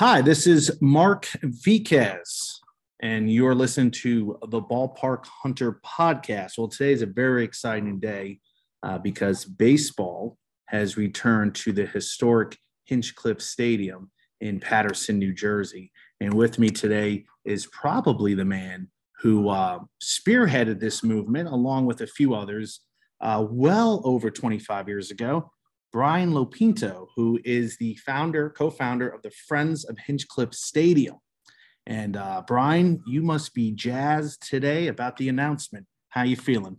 Hi, this is Mark Viquez, and you're listening to the Ballpark Hunter podcast. Well, today is a very exciting day uh, because baseball has returned to the historic Hinchliffe Stadium in Paterson, New Jersey. And with me today is probably the man who uh, spearheaded this movement, along with a few others, uh, well over 25 years ago. Brian Lopinto, who is the founder, co-founder of the Friends of Hinchliffe Stadium. And uh, Brian, you must be jazzed today about the announcement. How you feeling?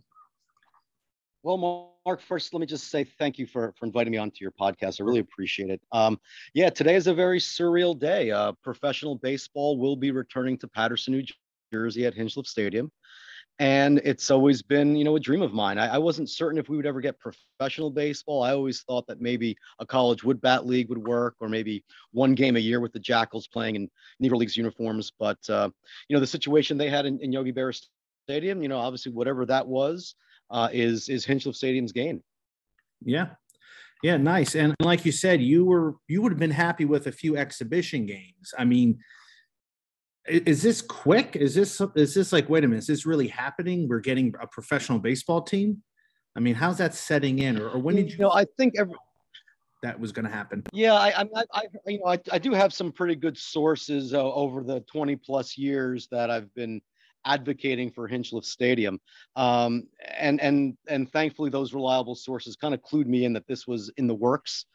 Well, Mark, first, let me just say thank you for, for inviting me onto your podcast. I really appreciate it. Um, yeah, today is a very surreal day. Uh, professional baseball will be returning to Paterson, New Jersey at Hinchliffe Stadium and it's always been you know a dream of mine. I, I, wasn't certain if we would ever get professional baseball. I always thought that maybe a college wood bat league would work or maybe one game a year with the jackals playing in negro leagues uniforms. But uh, you know the situation they had in, in yogi berra stadium you know obviously whatever that was uh, is is hinchliffe stadium's gain yeah. Yeah nice. And like you said you were you would have been happy with a few exhibition games. I mean is this quick? Is this is this like wait a minute? Is this really happening? We're getting a professional baseball team. I mean, how's that setting in, or, or when did you? know, I think every, that was going to happen. Yeah, I, I, I, you know, I, I do have some pretty good sources uh, over the 20 plus years that I've been advocating for Hinchliffe Stadium, um, and and and thankfully those reliable sources kind of clued me in that this was in the works.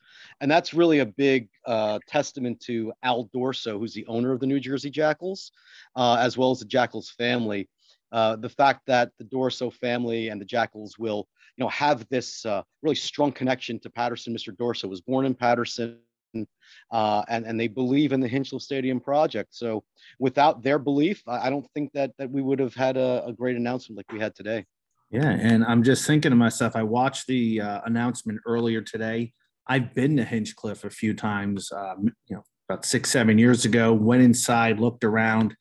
And that's really a big uh, testament to Al Dorso, who's the owner of the New Jersey Jackals, uh, as well as the Jackals family. Uh, the fact that the Dorso family and the Jackals will, you know, have this uh, really strong connection to Paterson. Mr. Dorso was born in Paterson, uh, and and they believe in the Hinchliffe Stadium project. So without their belief, I, I don't think that that we would have had a, a, great announcement like we had today. Yeah, and I'm just thinking to myself. I watched the uh, announcement earlier today. I've been to Hinchliffe a few times, um, you know, about six, seven years ago, went inside, looked around,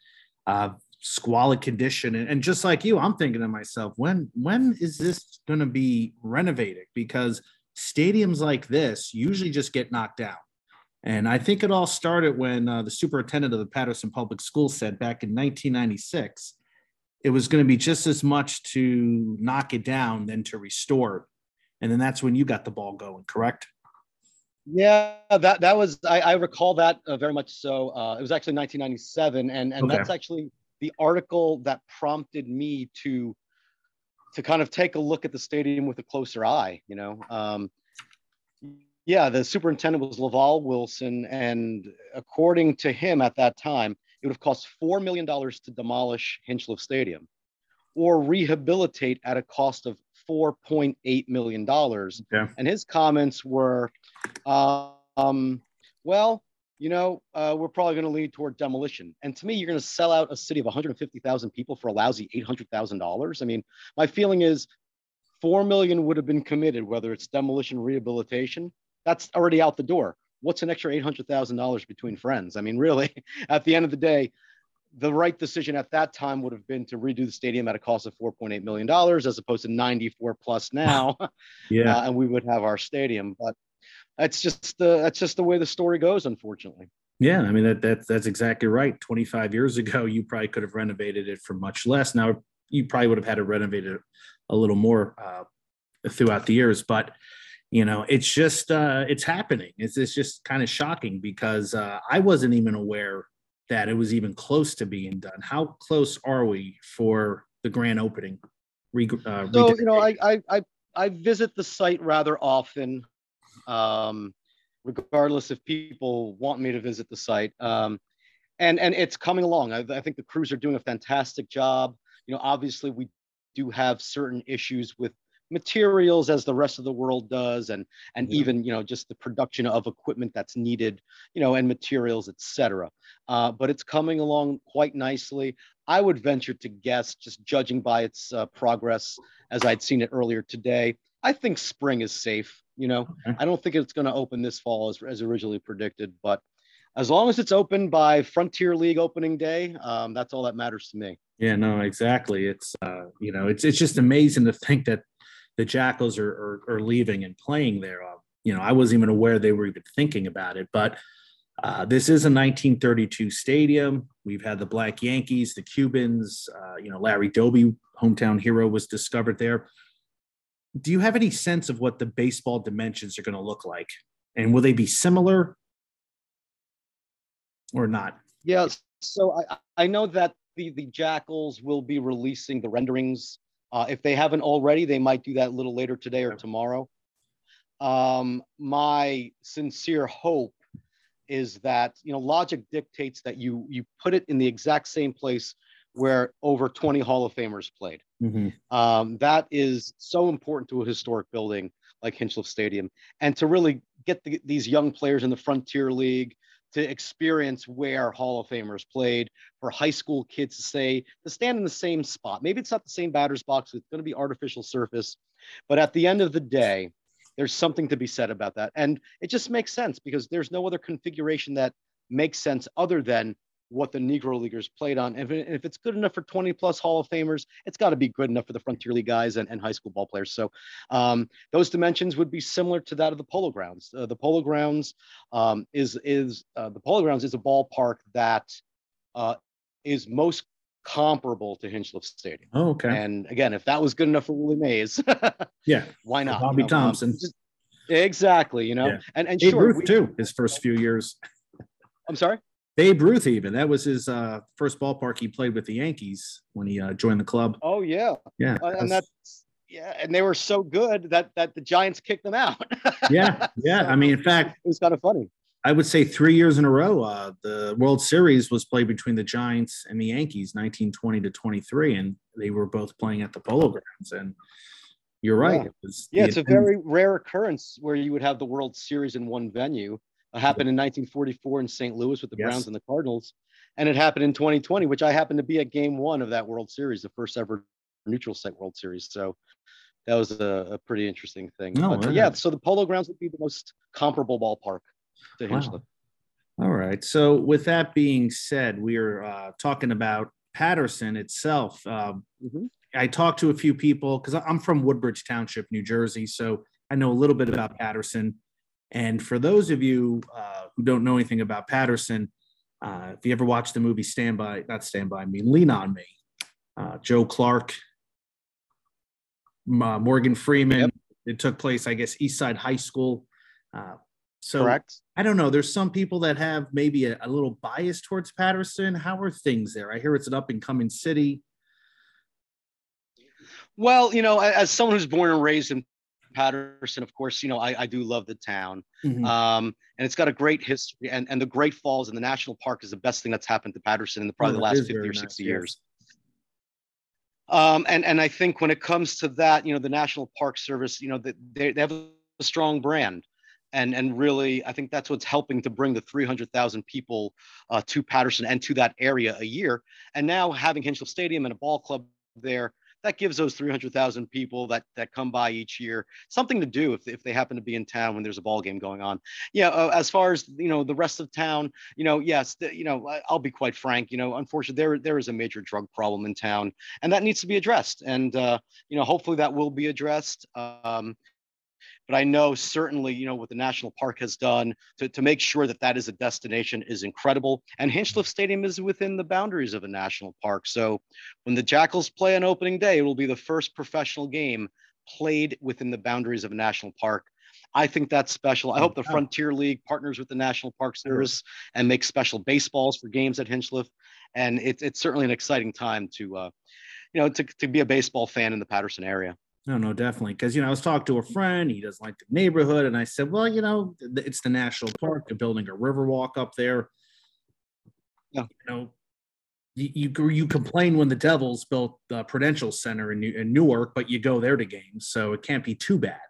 uh, squalid condition. And, and just like you, I'm thinking to myself, when, when is this going to be renovated? Because stadiums like this usually just get knocked down. And I think it all started when uh, the superintendent of the Paterson Public Schools said back in 1996, it was going to be just as much to knock it down than to restore it. And then that's when you got the ball going, correct? Yeah, that that was I, I recall that uh, very much so. Uh, it was actually 1997, and and okay. that's actually the article that prompted me to to kind of take a look at the stadium with a closer eye. You know, um, yeah, the superintendent was Laval Wilson, and according to him at that time, it would have cost four million dollars to demolish Hinchliffe Stadium, or rehabilitate at a cost of $4.8 million. Okay. And his comments were, um, well, you know, uh, we're probably going to lead toward demolition. And to me, you're going to sell out a city of 150,000 people for a lousy $800,000. I mean, my feeling is 4 million would have been committed, whether it's demolition, rehabilitation, that's already out the door. What's an extra $800,000 between friends? I mean, really, at the end of the day, the right decision at that time would have been to redo the stadium at a cost of 4.8 million dollars as opposed to 94 plus now yeah uh, and we would have our stadium but that's just the that's just the way the story goes unfortunately. Yeah i mean that, that that's exactly right. 25 years ago you probably could have renovated it for much less. Now you probably would have had to renovate it a little more uh, throughout the years but you know it's just uh, it's happening. It's, it's just kind of shocking because uh, i wasn't even aware that it was even close to being done. How close are we for the grand opening? Re, uh, so you know, I, I I I visit the site rather often, um, regardless if people want me to visit the site. Um, and and it's coming along. I, I think the crews are doing a fantastic job. You know, obviously we do have certain issues with materials as the rest of the world does and and yeah. even you know just the production of equipment that's needed you know and materials etc uh, but it's coming along quite nicely i would venture to guess just judging by its uh, progress as i'd seen it earlier today i think spring is safe you know okay. i don't think it's going to open this fall as, as originally predicted but as long as it's open by frontier league opening day um, that's all that matters to me yeah no exactly it's uh, you know it's it's just amazing to think that the Jackals are, are, are leaving and playing there. Uh, you know, I wasn't even aware they were even thinking about it. But Uh, this is a 1932 stadium. We've had the Black Yankees, the Cubans. Uh, you know, Larry Doby, hometown hero, was discovered there. Do you have any sense of what the baseball dimensions are going to look like, and will they be similar or not? Yeah. So I, I know that the the Jackals will be releasing the renderings. Uh, if they haven't already, they might do that a little later today or tomorrow. Um, my sincere hope is that you know logic dictates that you you put it in the exact same place where over 20 Hall of Famers played. Mm-hmm. Um, that is so important to a historic building like Hinchliffe Stadium, and to really get the, these young players in the Frontier League to experience where Hall of Famers played, for high school kids to say to stand in the same spot. Maybe it's not the same batter's box; it's going to be artificial surface, but at the end of the day, there's something to be said about that. And it just makes sense because there's no other configuration that makes sense other than what the Negro Leaguers played on. If, if it's good enough for 20 plus Hall of Famers, it's got to be good enough for the Frontier League guys and, and high school ball players. So um, those dimensions would be similar to that of the Polo Grounds. Uh, the Polo Grounds um, is is uh, the Polo Grounds is a ballpark that uh, is most comparable to Hinchliffe Stadium. Oh, okay. And again, if that was good enough for Willie Mays, yeah, why not? Bobby you know, Thomson. Um, just, exactly. You know, yeah. and and Babe sure, Ruth we, too. His first few years. I'm sorry. Babe Ruth, even that was his uh, first ballpark he played with the Yankees when he uh, joined the club. Oh yeah, yeah, uh, and that's yeah, and they were so good that that the Giants kicked them out. yeah, yeah. I mean, in fact, it was kind of funny. I would say three years in a row, uh, the World Series was played between the Giants and the Yankees, 1920 to 23, and they were both playing at the Polo Grounds. And you're right. Yeah, it was yeah it's a very rare occurrence where you would have the World Series in one venue. It happened in 1944 in St. Louis with the yes. Browns and the Cardinals, and it happened in 2020, which I happened to be at Game One of that World Series, the first ever neutral site World Series. So that was a, a pretty interesting thing. No, but, yeah, so the Polo Grounds would be the most comparable ballpark to Wow. All right. So, with that being said, we are uh, talking about Paterson itself. Um, mm-hmm. I talked to a few people because I'm from Woodbridge Township, New Jersey, so I know a little bit about Paterson. And for those of you uh, who don't know anything about Paterson, uh, if you ever watched the movie Stand By, not Stand By Me, Lean on Me, uh, Joe Clark, uh, Morgan Freeman. Yep. It took place, I guess, East Side High School. Uh, so Correct. I don't know. There's some people that have maybe a, a, little bias towards Paterson. How are things there? I hear it's an up and coming city. Well, you know, as someone who's born and raised in Paterson, of course, you know, I, I do love the town. Mm-hmm. Um, and it's got a great history. And, and the Great Falls and the National Park is the best thing that's happened to Paterson in the, probably oh, the last 50 or 60 nice, years. Um, and, and I think when it comes to that, you know, the National Park Service, you know, they, they have a strong brand and and really i think that's what's helping to bring the 300000 people uh, to Paterson and to that area a year and now having hinchliffe stadium and a ball club there that gives those 300000 people that that come by each year something to do if, if they happen to be in town when there's a ball game going on. Yeah uh, as far as you know the rest of town you know yes the, you know i'll be quite frank you know unfortunately there there is a major drug problem in town and that needs to be addressed. And uh, you know hopefully that will be addressed. Um, but I know certainly, you know, what the national park has done to, to make sure that that is a destination is incredible. And Hinchliffe Stadium is within the boundaries of a national park. So when the Jackals play on opening day, it will be the first professional game played within the boundaries of a national park. I think that's special. I hope the Frontier League partners with the National Park Service and makes special baseballs for games at Hinchliffe. And it's, it's certainly an exciting time to, uh, you know, to, to be a baseball fan in the Paterson area. No, no, definitely. Because you know, I was talking to a friend. He doesn't like the neighborhood, and I said, "Well, you know, it's the national park. They're building a river walk up there. Yeah. You know, you you, you complain when the Devils built the Prudential Center in, New, in Newark, but you go there to games, so it can't be too bad.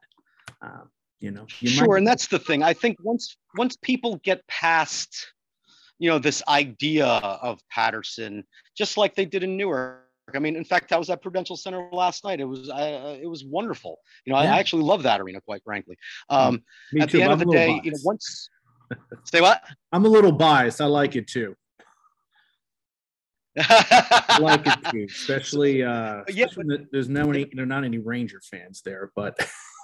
Um, you know, you sure, might- and that's the thing. I think once once people get past, you know, this idea of Paterson, just like they did in Newark I mean, in fact, I was at Prudential Center last night. It was uh, it was wonderful. You know, yeah. I actually love that arena, quite frankly. Um, at too. the end I'm of the day, biased. you know, once say what? I'm a little biased. I like it too. I like it too, especially uh, yeah, but, there's no any, there are not any Ranger fans there, but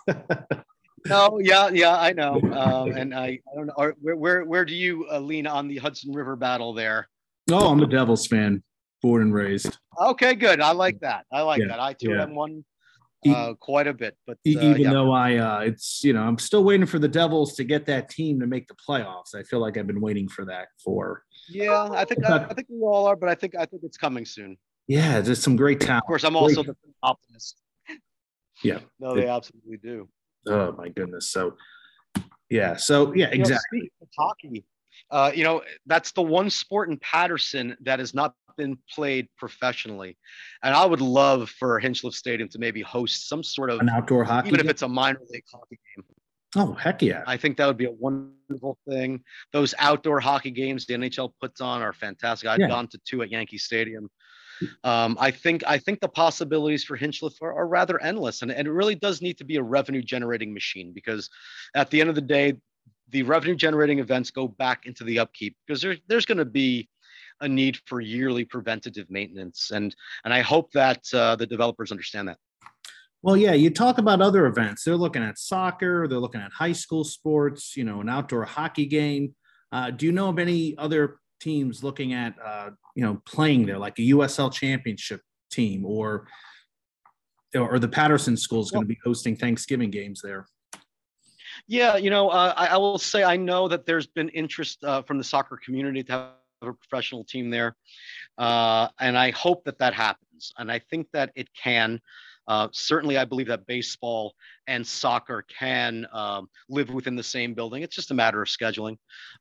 no, yeah, yeah, I know. Um, and I, I don't know. Are, where, where, where do you uh, lean on the Hudson River battle there? Oh, I'm a Devils fan, born and raised. Okay, good. I like that. I like yeah, that. I too yeah. am one uh, quite a bit. But uh, even yeah. though I, uh, it's you know, I'm still waiting for the Devils to get that team to make the playoffs. I feel like I've been waiting for that for. Yeah, I think I, I think we all are, but I think I think it's coming soon. Yeah, there's some great talent. Of course, I'm also great. the optimist. Yeah. no, they it, absolutely do. Oh my goodness. So, yeah. So yeah, exactly. You know, hockey, uh, you know, that's the one sport in Paterson that has not been played professionally, and I would love for Hinchliffe Stadium to maybe host some sort of an outdoor hockey, even game? if it's a minor league hockey game. Oh heck yeah! I think that would be a wonderful thing. Those outdoor hockey games the NHL puts on are fantastic. I've yeah. gone to two at Yankee Stadium um, I think I think the possibilities for Hinchliffe are, are rather endless, and, and it really does need to be a revenue generating machine because at the end of the day, the revenue generating events go back into the upkeep because there, there's going to be a need for yearly preventative maintenance, and and I hope that uh, the developers understand that. Well, yeah, you talk about other events. They're looking at soccer. They're looking at high school sports. You know, an outdoor hockey game. Uh, do you know of any other teams looking at uh, you know playing there, like a USL championship team, or or the Paterson School is going to be hosting Thanksgiving games there. Yeah, you know, uh, I, I, will say I know that there's been interest uh, from the soccer community to have a professional team there, uh, and I hope that that happens. And I think that it can. Uh, certainly, I believe that baseball and soccer can um, live within the same building. It's just a matter of scheduling,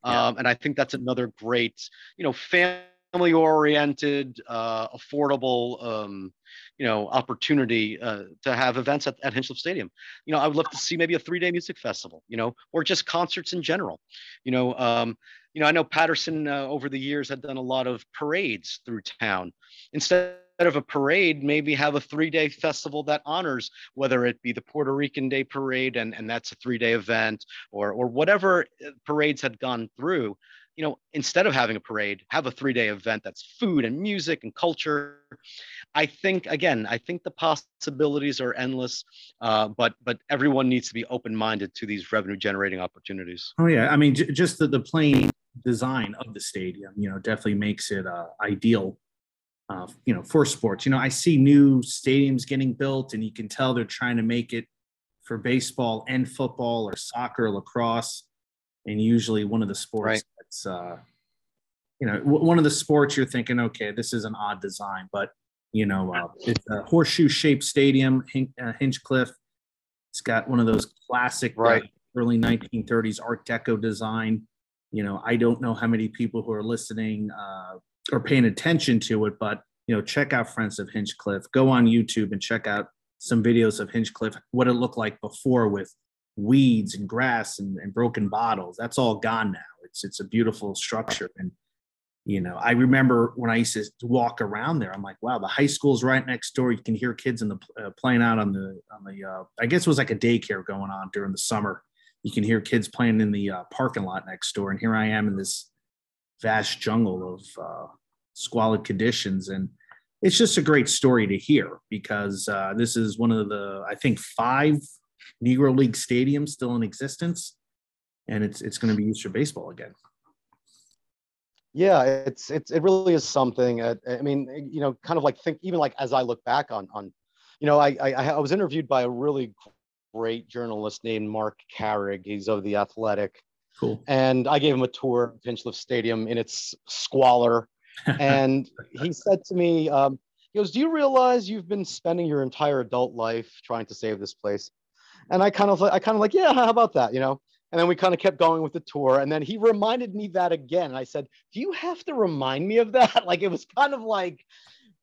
yeah. um, and I think that's another great, you know, family oriented, uh, affordable, um, you know, opportunity uh, to have events at, at Hinchliffe Stadium. You know, I would love to see maybe a three day music festival, you know, or just concerts in general. You know, um, you know, I know Paterson uh, over the years had done a lot of parades through town. Instead of a parade, maybe have a three day festival that honors whether it be the Puerto Rican Day Parade and, and that's a three day event or, or whatever uh, parades had gone through. You know, instead of having a parade, have a three day event that's food and music and culture. I think again, I think the possibilities are endless, uh, but but everyone needs to be open minded to these revenue generating opportunities. Oh yeah, I mean, j- just the, the plain design of the stadium, you know, definitely makes it uh, ideal uh, you know, for sports. You know, I see new stadiums getting built, and you can tell they're trying to make it for baseball and football or soccer, lacrosse, and usually one of the sports right. that's, uh, you know, w- one of the sports you're thinking, okay, this is an odd design, but you know, uh, it's a horseshoe-shaped stadium, Hin- uh, Hinchliffe. It's got one of those classic uh, right. early 1930s Art Deco design. You know, I don't know how many people who are listening uh, or paying attention to it, but you know, check out Friends of Hinchliffe. Go on YouTube and check out some videos of Hinchliffe, what it looked like before with weeds and grass and, and broken bottles. That's all gone now. It's it's a beautiful structure. And you know, I remember when I used to walk around there, I'm like, wow, the high school's right next door. You can hear kids in the uh, playing out on the on the. Uh, I guess it was like a daycare going on during the summer. You can hear kids playing in the uh, parking lot next door, and here I am in this vast jungle of uh, squalid conditions. And it's just a great story to hear because uh, this is one of the, I think, five Negro League stadiums still in existence, and it's it's going to be used for baseball again. Yeah, it's it's it really is something. I mean, you know, kind of like think even like as I look back on on, you know, I I, I was interviewed by a really great journalist named Marc Carig. He's of the Athletic, Cool. And I gave him a tour of Hinchliffe Stadium in its squalor. and he said to me, um, he goes, Do you realize you've been spending your entire adult life trying to save this place? And I kind of I kind of like, yeah, how about that? You know? And then we kind of kept going with the tour. And then he reminded me that again. And I said, Do you have to remind me of that? like it was kind of like,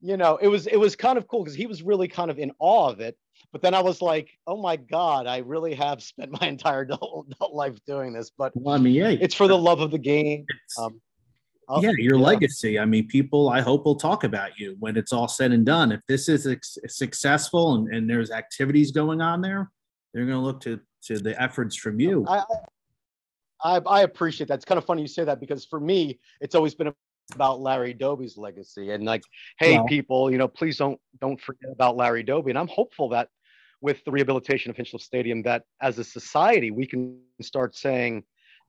you know, it was it was kind of cool because he was really kind of in awe of it. But then I was like, oh my God, I really have spent my entire adult, adult life doing this. But well, I mean, yeah, it's for the love of the game. Um, yeah, your yeah. legacy. I mean, people, I hope will talk about you when it's all said and done. If this is successful and, and there's activities going on there, they're going to look to to the efforts from you. I, I, I appreciate that. It's kind of funny you say that because for me, it's always been about Larry Doby's legacy and like, hey, well, people, you know, please don't don't forget about Larry Doby. And I'm hopeful that with the rehabilitation of Hinchliffe Stadium that as a society we can start saying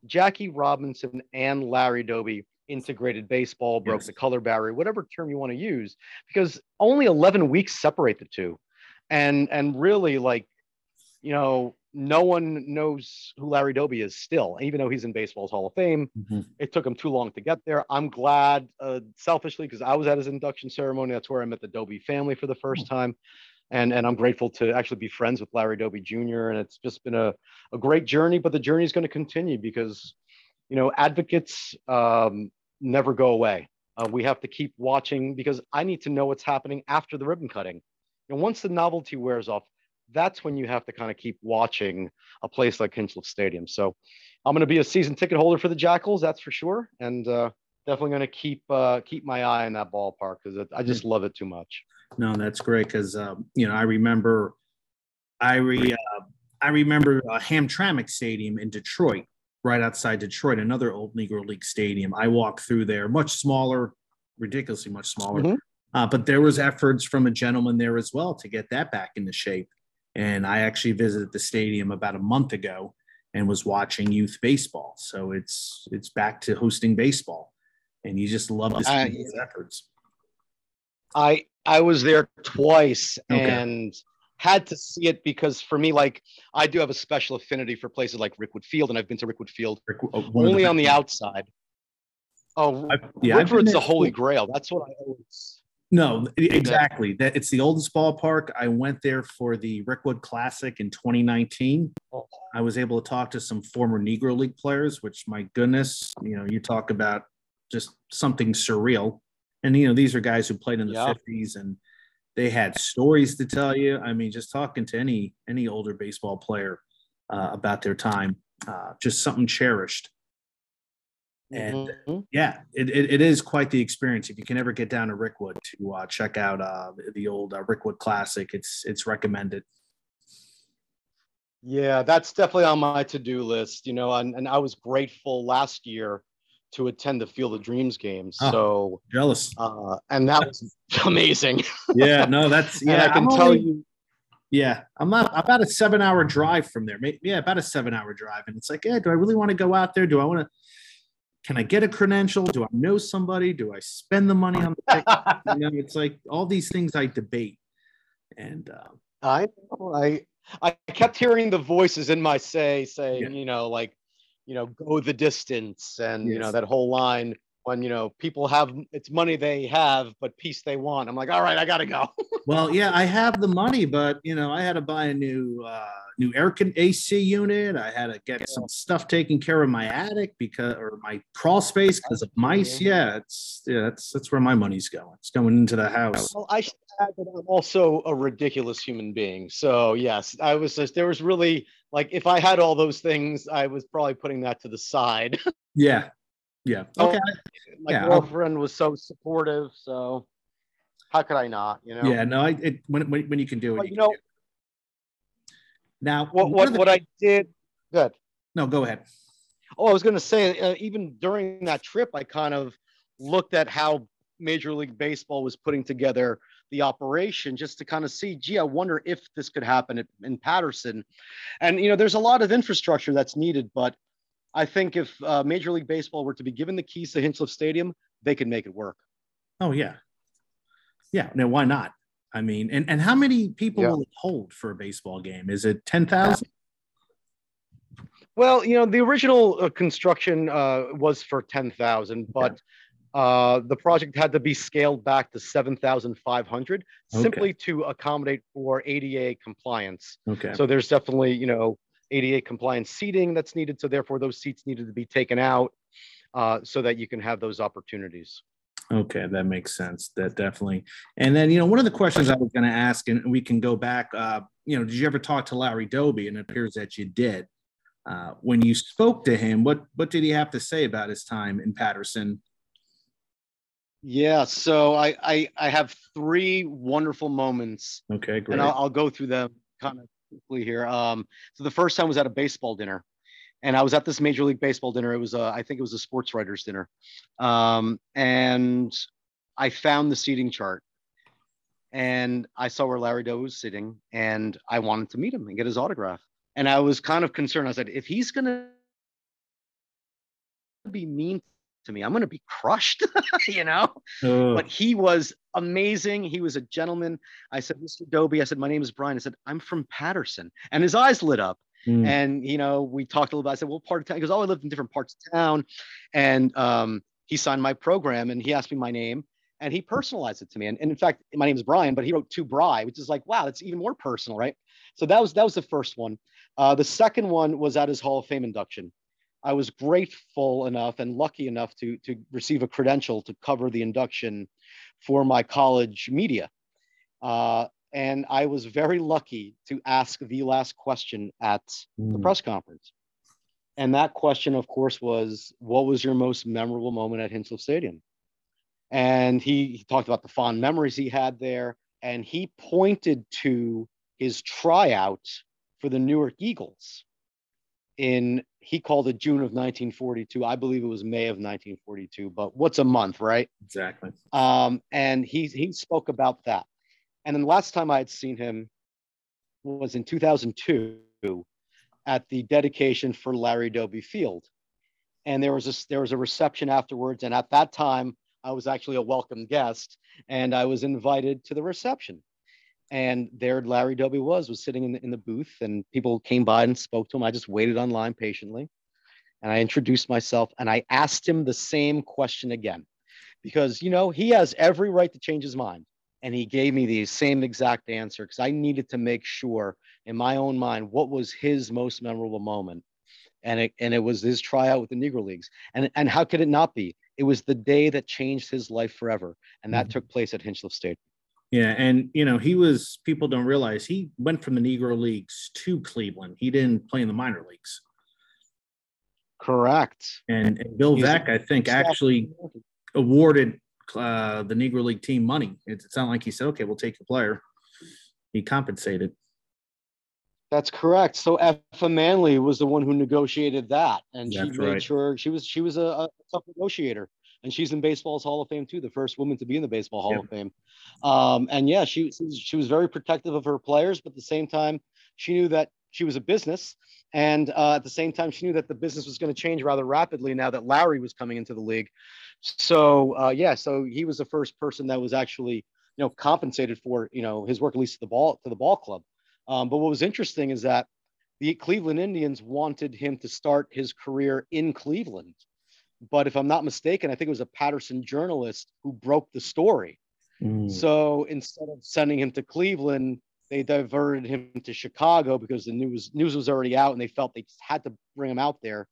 Jackie Robinson and Larry Doby integrated baseball, broke yes. the color barrier, whatever term you want to use, because only 11 weeks separate the two. And and really like, you know, no one knows who Larry Doby is still, even though he's in baseball's Hall of Fame. Mm-hmm. It took him too long to get there. I'm glad, uh, selfishly, because I was at his induction ceremony. That's where I met the Doby family for the 1st mm-hmm. time. And, and I'm grateful to actually be friends with Larry Doby Jr. And it's just been a, a great journey, but the journey is going to continue because, you know, advocates um, never go away. Uh, we have to keep watching because I need to know what's happening after the ribbon cutting. And once the novelty wears off, that's when you have to kind of keep watching a place like Hinchliffe Stadium. So I'm going to be a season ticket holder for the Jackals, that's for sure, and uh, definitely going to keep uh, keep my eye on that ballpark because I just love it too much. No, that's great because um, you know I remember I re uh, I remember uh, Hamtramck Stadium in Detroit, right outside Detroit, another old Negro League stadium. I walked through there, much smaller, ridiculously much smaller. Mm-hmm. Uh, but there was efforts from a gentleman there as well to get that back into shape. And I actually visited the stadium about a month ago and was watching youth baseball. So it's it's back to hosting baseball, and you just love to see these efforts. I I was there twice okay. and had to see it because for me, like I do have a special affinity for places like Rickwood Field, and I've been to Rickwood Field Rick, oh, only the on the outside. Oh, I, yeah, Rickwood's the holy grail. That's what I always no, exactly. That it's the oldest ballpark. I went there for the Rickwood Classic in 2019. I was able to talk to some former Negro League players, which my goodness, you know, you talk about just something surreal. And you know, these are guys who played in the yeah. 50s and they had stories to tell you. I mean, just talking to any any older baseball player uh, about their time, uh, just something cherished and mm-hmm. yeah it, it, it is quite the experience if you can ever get down to rickwood to uh, check out uh, the old uh, rickwood classic it's it's recommended yeah that's definitely on my to-do list you know and, and i was grateful last year to attend the field of dreams games oh, so jealous uh, and that was amazing yeah no that's yeah i can I'm tell only, you yeah, I'm not about a seven hour drive from there. Yeah, about a seven hour drive. And it's like, yeah, do I really want to go out there? Do I want to can I get a credential? Do I know somebody? Do I spend the money on the you know, it's like all these things I debate. And uh, I I I kept hearing the voices in my say saying, yeah. you know, like, you know, go the distance and yes. you know, that whole line when you know people have it's money they have but peace they want. I'm like all right i gotta go. Well yeah i have the money but you know i had to buy a new uh new air con ac unit. I had to get yeah. some stuff taken care of my attic because or my crawl space because of mice. Yeah it's yeah that's that's where my money's going. It's going into the house. Well i should add that i'm also a ridiculous human being. So yes i was just there was really like if i had all those things i was probably putting that to the side yeah yeah. Okay. my yeah, girlfriend I'll... was so supportive, so how could I not? You know. Yeah. No. I it, when, when when you can do it. But, you, you know. Now, what what, the... what I did. Good. No, go ahead. Oh, I was going to say, uh, even during that trip, I kind of looked at how Major League Baseball was putting together the operation just to kind of see, gee, I wonder if this could happen at, in Paterson. And, you know, there's a lot of infrastructure that's needed, but I think if uh, Major League Baseball were to be given the keys to Hinchliffe Stadium, they could make it work. Oh yeah, yeah. Now why not? I mean, and and how many people yeah. will it hold for a baseball game? Is it ten thousand? Well, you know, the original uh, construction uh, was for ten thousand, but uh, the project had to be scaled back to seven thousand five hundred, okay. simply to accommodate for ADA compliance. Okay. So there's definitely, you know, ADA compliance seating that's needed. So therefore those seats needed to be taken out uh, so that you can have those opportunities. Okay, that makes sense. That definitely. And then, you know, one of the questions I was going to ask, and we can go back, uh, you know, did you ever talk to Larry Doby? And it appears that you did. Uh, when you spoke to him, what what did he have to say about his time in Paterson? Yeah, so I I, I have three wonderful moments. Okay, great. And I'll, I'll go through them kind of quickly here. Um, so the first time was at a baseball dinner, and I was at this Major League Baseball dinner. It was a, I think it was a sports writers dinner, um, and I found the seating chart, and I saw where Larry Doby was sitting, and I wanted to meet him and get his autograph. And I was kind of concerned. I said, if he's gonna be mean to me, I'm gonna be crushed, you know. Uh. But he was amazing. He was a gentleman. I said, Mr. Doby, I said, my name is Brian. I said, I'm from paterson and his eyes lit up. Mm. And you know, we talked a little bit. I said, "Well, part of town?" He goes, "Oh, I lived in different parts of town," and um, he signed my program and he asked me my name and he personalized it to me. And, and in fact, my name is Brian, but he wrote to Bry, which is like, wow, that's even more personal, right? So that was that was the first one. Uh, the second one was at his Hall of Fame induction. I was grateful enough and lucky enough to to receive a credential to cover the induction for my college media. Uh, and I was very lucky to ask the last question at mm. the hmm. press conference. And that question, of course, was what was your most memorable moment at Hinchliffe Stadium? And he, he talked about the fond memories he had there. And he pointed to his tryout for the Newark Eagles in, he called it June of 1942. I believe it was May of 1942, but what's a month, right? Exactly. Um, and he, he spoke about that. And then the last time I had seen him was in 2002 at the dedication for Larry Doby Field. And there was a, there was a reception afterwards. And at that time, I was actually a welcome guest and I was invited to the reception. And there Larry Doby was, was sitting in the, in the booth and people came by and spoke to him. I just waited online patiently and I introduced myself and I asked him the same question again because, you know, he has every right to change his mind. And he gave me the same exact answer because I needed to make sure in my own mind what was his most memorable moment. And it, and it was his tryout with the Negro Leagues. And, and how could it not be? It was the day that changed his life forever, and that mm-hmm. took place at Hinchliffe Stadium. Yeah, and you know he was. People don't realize he went from the Negro Leagues to Cleveland. He didn't play in the minor leagues. Correct. And, and Bill He's I think, actually awarded uh, the Negro League team money. It's not like he said, "Okay, we'll take the player." He compensated. That's correct. So Effa Manley was the one who negotiated that, and That's she made right. sure she was she was a, a, tough negotiator, and she's in baseball's Hall of Fame too, the first woman to be in the Baseball Hall yep. of Fame. Um, and yeah, she she was very protective of her players, but at the same time, she knew that she was a business, and uh, at the same time, she knew that the business was going to change rather rapidly now that Larry was coming into the league. So uh, yeah, so he was the first person that was actually you know compensated for you know his work at least to the ball to the ball club. Um, but what was interesting is that the Cleveland Indians wanted him to start his career in Cleveland. But if I'm not mistaken, I think it was a Paterson journalist who broke the story. Mm. So instead of sending him to Cleveland, they diverted him to Chicago because the news news was already out and they felt they had to bring him out there.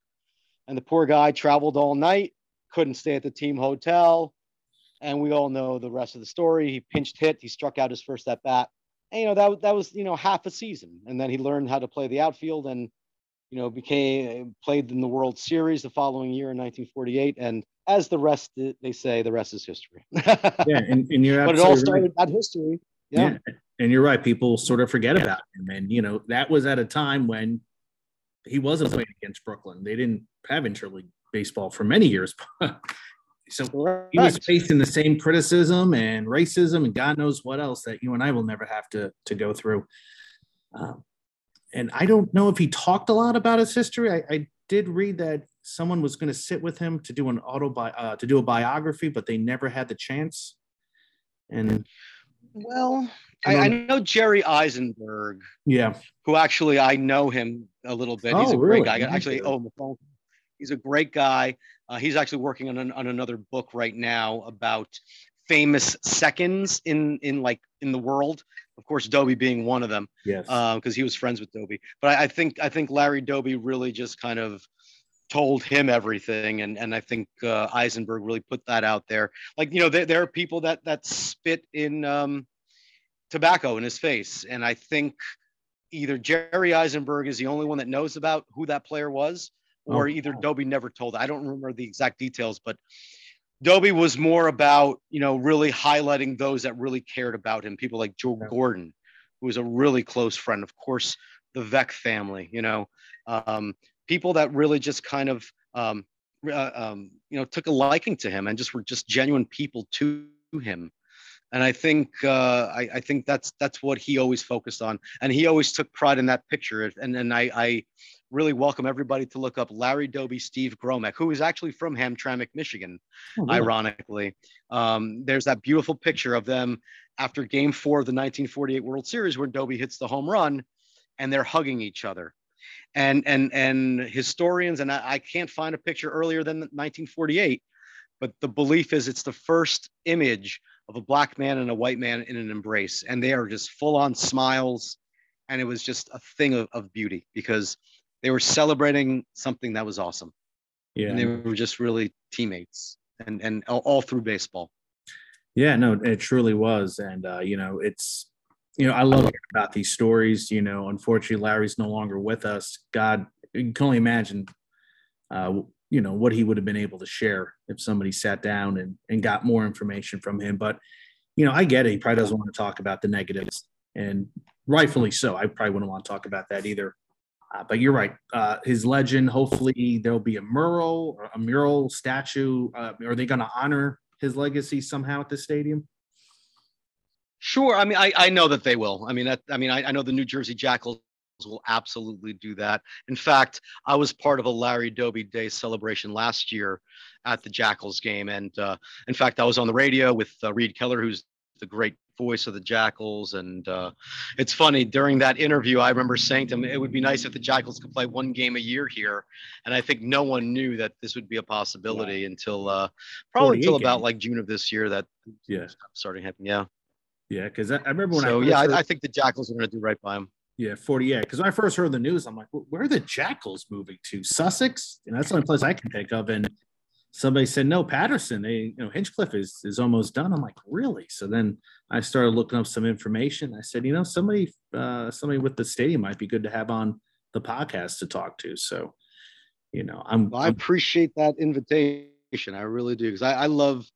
And the poor guy traveled all night, couldn't stay at the team hotel. And we all know the rest of the story. He pinched hit, he struck out his first at bat and, you know that that was you know half a season, and then he learned how to play the outfield, and you know became played in the World Series the following year in 1948, and as the rest they say, the rest is history. yeah, and, and you're but it all started right. that history. Yeah. yeah. and you're right. People sort of forget yeah. about him, and you know that was at a time when he wasn't playing against Brooklyn. They didn't have interleague baseball for many years. So Correct. he was facing the same criticism and racism and God knows what else that you and I will never have to to go through. Um, and I don't know if he talked a lot about his history. I, I did read that someone was going to sit with him to do an autobi- uh, to do a biography, but they never had the chance. And well, I, I, know Jerry Izenberg. Yeah, who actually I know him a little bit. He's oh, a great really? guy. Actually, oh, he's a great guy. Uh, he's actually working on, an, on another book right now about famous seconds in in like in the world. Of course, Doby being one of them. Yes. Because uh, he was friends with Doby. But I, I, think I think Larry Doby really just kind of told him everything, and and I think uh, Izenberg really put that out there. Like you know, there, there are people that that spit in um, tobacco in his face, and I think either Jerry Izenberg is the only one that knows about who that player was, or oh. either Doby never told. I don't remember the exact details, but Doby was more about, you know, really highlighting those that really cared about him. People like Joe yeah. Gordon, who was a really close friend. Of course, the Veeck family, you know, um, people that really just kind of, um, uh, um, you know, took a liking to him and just were just genuine people to him. and I think uh, I, I, think that's that's what he always focused on, and he always took pride in that picture. And and I, I really welcome everybody to look up Larry Doby, Steve Gromek, who is actually from Hamtramck, Michigan. Oh, really? Ironically, um, there's that beautiful picture of them after Game Four of the 1948 World Series, where Doby hits the home run, and they're hugging each other. And and and historians and I, I can't find a picture earlier than 1948, but the belief is it's the first image of a black man and a white man in an embrace, and they are just full on smiles, and it was just a thing of, of beauty because they were celebrating something that was awesome. Yeah, and they were just really teammates, and and all, through baseball. Yeah, no, it truly was, and uh, you know, it's you know, I love about these stories. You know, unfortunately, Larry's no longer with us. God, you can only imagine, uh, you know, what he would have been able to share if somebody sat down and and got more information from him. But you know, I get it. He probably doesn't want to talk about the negatives, and rightfully so. I probably wouldn't want to talk about that either. Uh, but you're right. Uh, his legend. Hopefully, there'll be a mural, a mural statue. Uh, are they going to honor his legacy somehow at the stadium? Sure. I mean, I, I know that they will. I mean, that, I mean, I, I know the New Jersey Jackals will absolutely do that. In fact, I was part of a Larry Doby Day celebration last year at the Jackals game, and uh, in fact, I was on the radio with uh, Reed Keller, who's the great voice of the Jackals. And uh, it's funny during that interview, I remember saying to him, it would be nice if the Jackals could play one game a year here. And I think no one knew that this would be a possibility yeah. until uh, probably until about like June of this year that yeah starting happening. Yeah. Yeah, because I, I, remember when so, I yeah, heard, I, I, think the Jackals are going to do right by him. Yeah, 48. Because when I first heard the news, I'm like, where are the Jackals moving to? Sussex? Know, that's the only place I can think of. And somebody said no Paterson, they you know hinchliffe is is almost done. I'm like really? So then i started looking up some information. I said you know somebody uh somebody with the stadium might be good to have on the podcast to talk to. So you know i'm i appreciate that invitation. I really do because I, I love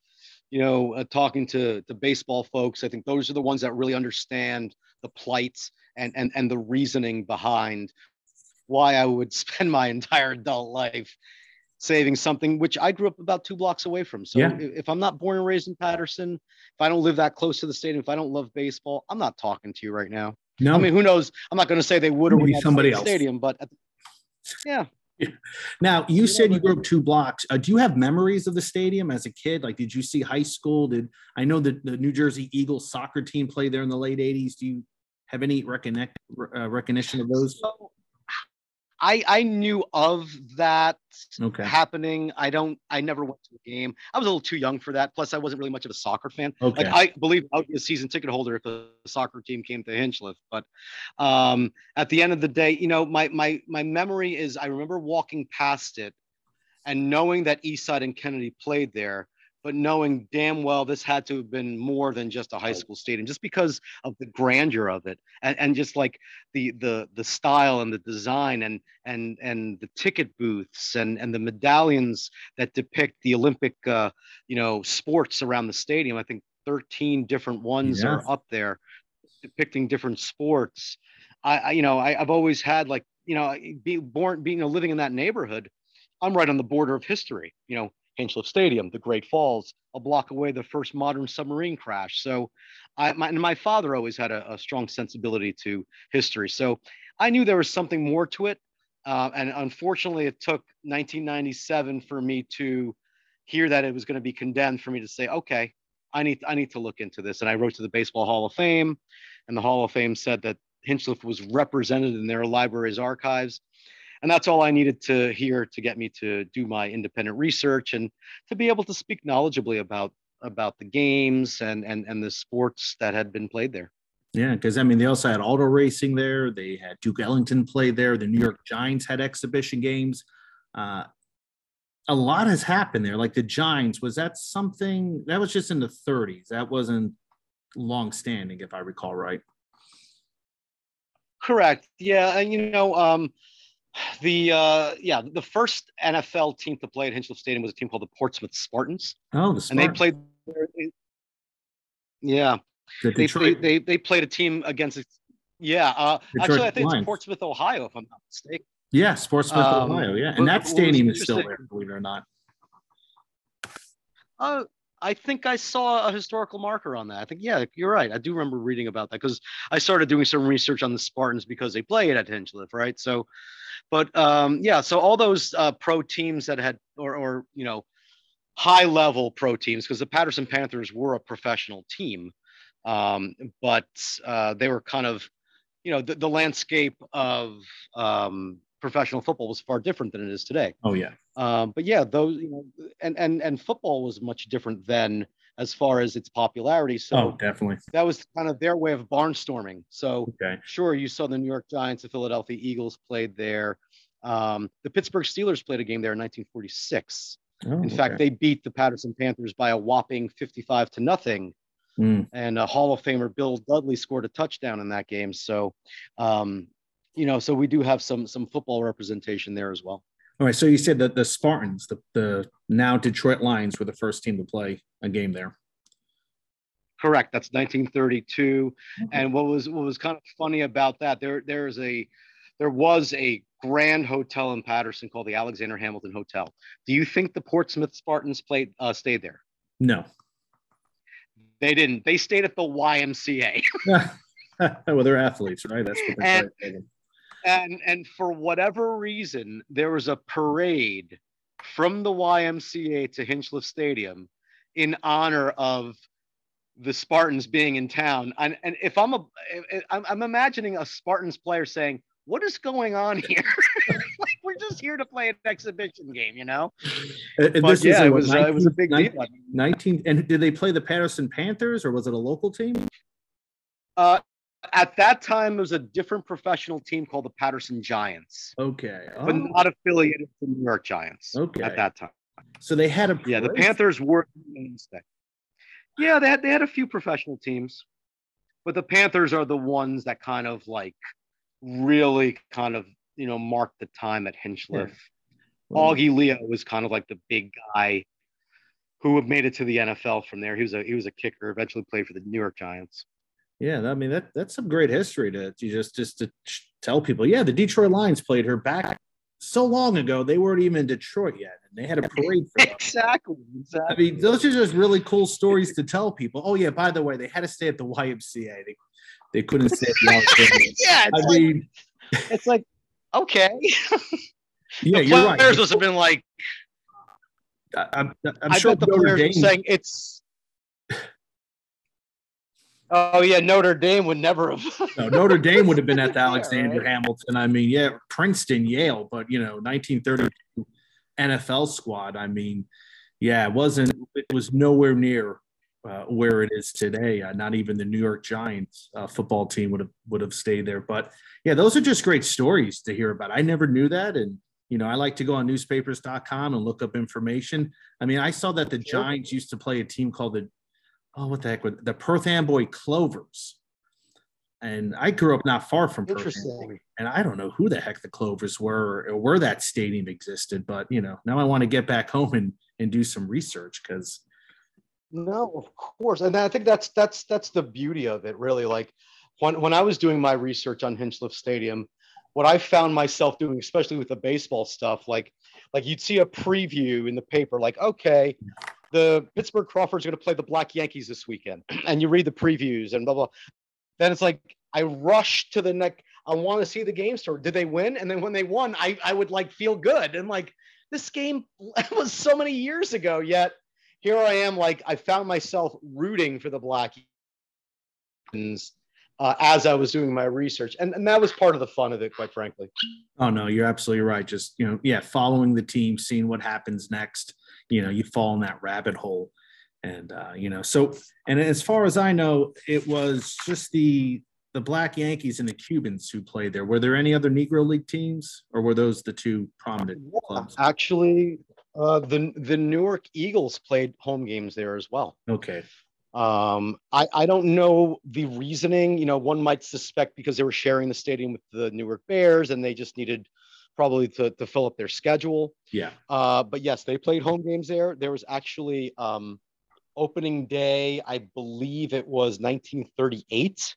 you know uh, talking to to baseball folks. I think those are the ones that really understand the plights and and and the reasoning behind why i would spend my entire adult life saving something which I grew up about two blocks away from. So yeah. if I'm not born and raised in Paterson, if I don't live that close to the stadium, if I don't love baseball, I'm not talking to you right now. No, I mean, who knows? I'm not going to say they would or would somebody else stadium, but yeah. yeah. Now you, you said know, you grew up two blocks. Uh, do you have memories of the stadium as a kid? Like, did you see high school? Did I know that the New Jersey Eagles soccer team played there in the late '80s? Do you have any reconnect, uh, recognition of those? So, I I knew of that okay. happening. I don't. I never went to a game. I was a little too young for that. Plus, I wasn't really much of a soccer fan. Okay. Like I believe I would be a season ticket holder if the soccer team came to Hinchliffe. But um, at the end of the day, you know, my my my memory is I remember walking past it and knowing that Eastside and Kennedy played there but knowing damn well this had to have been more than just a high school stadium just because of the grandeur of it and, and just like the the the style and the design and and and the ticket booths and and the medallions that depict the olympic uh, you know sports around the stadium. I think 13 different ones are up there depicting different sports. I, I you know I, have always had like you know being born being you know, living in that neighborhood i'm right on the border of history you know Hinchliffe Stadium, the Great Falls, a block away, the first modern submarine crash. So, I, my, and my father always had a, a, strong sensibility to history. So, I knew there was something more to it. Uh, and unfortunately, it took 1997 for me to hear that it was going to be condemned for me to say, okay, I need, I need to look into this. And I wrote to the Baseball Hall of Fame, and the Hall of Fame said that Hinchliffe was represented in their library's archives and that's all I needed to hear to get me to do my independent research and to be able to speak knowledgeably about about the games and and and the sports that had been played there. Yeah, because I mean, they also had auto racing there. They had Duke Ellington play there. The New York Giants had exhibition games. Uh, a lot has happened there. Like the Giants, was that something that was just in the 30s? That wasn't long standing, if I recall right. Correct. Yeah, and you know, um, the uh, yeah, the first NFL team to play at Hinchliffe Stadium was a team called the Portsmouth Spartans. Oh, the Spartans. and they played. Yeah, they, they, they they played a team against. Yeah, uh, actually, I think Lions. it's Portsmouth, Ohio, if I'm not mistaken. Yeah, Portsmouth, um, Ohio. Yeah, and that stadium is still there, believe it or not. Uh, I think I saw a historical marker on that. I think, yeah, you're right. I do remember reading about that because I started doing some research on the Spartans because they played at Hinchliffe, right? So, but um, yeah, so all those uh, pro teams that had, or, or you know, high level pro teams, because the Paterson Panthers were a professional team, um, but uh, they were kind of, you know, the, the landscape of um, professional football was far different than it is today. Oh yeah. Um, but yeah, those you know, and and and football was much different then as far as its popularity. So oh, definitely that was kind of their way of barnstorming. So okay. sure, you saw the New York Giants, the Philadelphia Eagles played there. Um, the Pittsburgh Steelers played a game there in 1946. Oh, in okay. fact, they beat the Paterson Panthers by a whopping 55 to nothing. Mm. And a Hall of Famer Bill Dudley scored a touchdown in that game. So, um, you know, so we do have some some football representation there as well. All right. So you said that the Spartans, the, the now Detroit Lions, were the first team to play a game there. Correct. That's 1932. Mm-hmm. And what was what was kind of funny about that, there there is a there was a grand hotel in Paterson called the Alexander Hamilton Hotel. Do you think the Portsmouth Spartans played uh, stayed there? No. They didn't. They stayed at the YMCA. well, they're athletes, right? That's what they're and, and and for whatever reason, there was a parade from the YMCA to Hinchliffe Stadium in honor of the Spartans being in town. And, and if I'm a, I'm, I'm imagining a Spartans player saying, "What is going on here? like we're just here to play an exhibition game, you know." And but yeah, it was 19, uh, it was a big 19, deal. Nineteen. And did they play the Paterson Panthers or was it a local team? Uh, at that time, there was a different professional team called the Paterson Giants. Okay. Oh. But not affiliated with the New York Giants. Okay. At that time. So they had a yeah. The Panthers were mainstay. Yeah, they had they had a few professional teams, but the Panthers are the ones that kind of like really kind of you know marked the time at Hinchliffe. Yeah. Well, Augie Leo was kind of like the big guy who made it to the NFL from there. He was a he was a kicker. Eventually played for the New York Giants. Yeah, I mean that that's some great history to, to just just to tell people. Yeah, the Detroit Lions played her back so long ago. They weren't even in Detroit yet, and they had a parade for exactly, exactly. I mean, those are just really cool stories to tell people. Oh yeah, by the way, they had to stay at the YMCA. They they couldn't stay at the yeah, I like, mean, it's like okay. yeah, the you're right. Players must have been like. I, I'm, I'm sure the players were saying it's Oh yeah, Notre Dame would never have. no, Notre Dame would have been at the Alexander yeah, right? Hamilton. I mean, yeah, Princeton, Yale, but you know, 1932 NFL squad. I mean, yeah, it wasn't. It was nowhere near uh, where it is today. Uh, not even the New York Giants uh, football team would have would have stayed there. But yeah, those are just great stories to hear about. I never knew that, and you know, I like to go on newspapers.com and look up information. I mean, I saw that the Giants used to play a team called the oh, what the heck, with the Perth Amboy Clovers. And I grew up not far from Perth Amboy, and I don't know who the heck the Clovers were or where that stadium existed. But you know, now I want to get back home and and do some research because. No, of course, and I think that's that's that's the beauty of it, really. Like when when I was doing my research on Hinchliffe Stadium, what I found myself doing, especially with the baseball stuff, like like you'd see a preview in the paper, like okay, the Pittsburgh Crawfords are going to play the Black Yankees this weekend, and you read the previews and blah blah. Then it's like I rush to the neck. I want to see the game start. Did they win? And then when they won, I I would like feel good and like this game was so many years ago. Yet here I am, like I found myself rooting for the Black Yankees uh, as I was doing my research, and and that was part of the fun of it, quite frankly. Oh no, you're absolutely right. Just you know, yeah, following the team, seeing what happens next you know you fall in that rabbit hole. And uh, you know so and as far as i know it was just the the black yankees and the cubans who played there. Were there any other negro league teams or were those the two prominent clubs? actually uh, the the newark eagles played home games there as well. Okay. Um, I, I don't know the reasoning. You know, one might suspect because they were sharing the stadium with the Newark Bears and they just needed probably to, to fill up their schedule. Yeah. Uh, but yes, they played home games there. There was actually um, opening day, I believe it was 1938.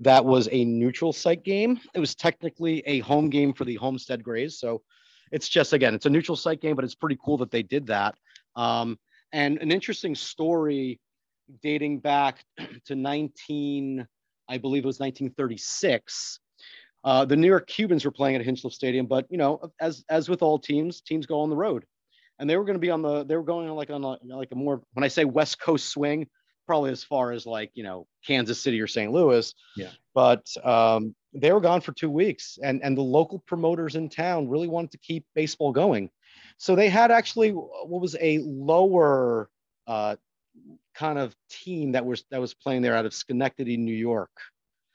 That was a neutral site game. It was technically a home game for the Homestead Grays. So it's just, again, it's a neutral site game, but it's pretty cool that they did that. Um, And an interesting story dating back to 19, I believe it was 1936. Uh, the New York Cubans were playing at Hinchliffe Stadium, but you know, as as with all teams, teams go on the road, and they were going to be on the they were going on like on a, like a more when I say West Coast swing, probably as far as like you know Kansas City or St. Louis. Yeah. But um, they were gone for two weeks, and and the local promoters in town really wanted to keep baseball going, so they had actually what was a lower uh, kind of team that was that was playing there out of Schenectady, New York,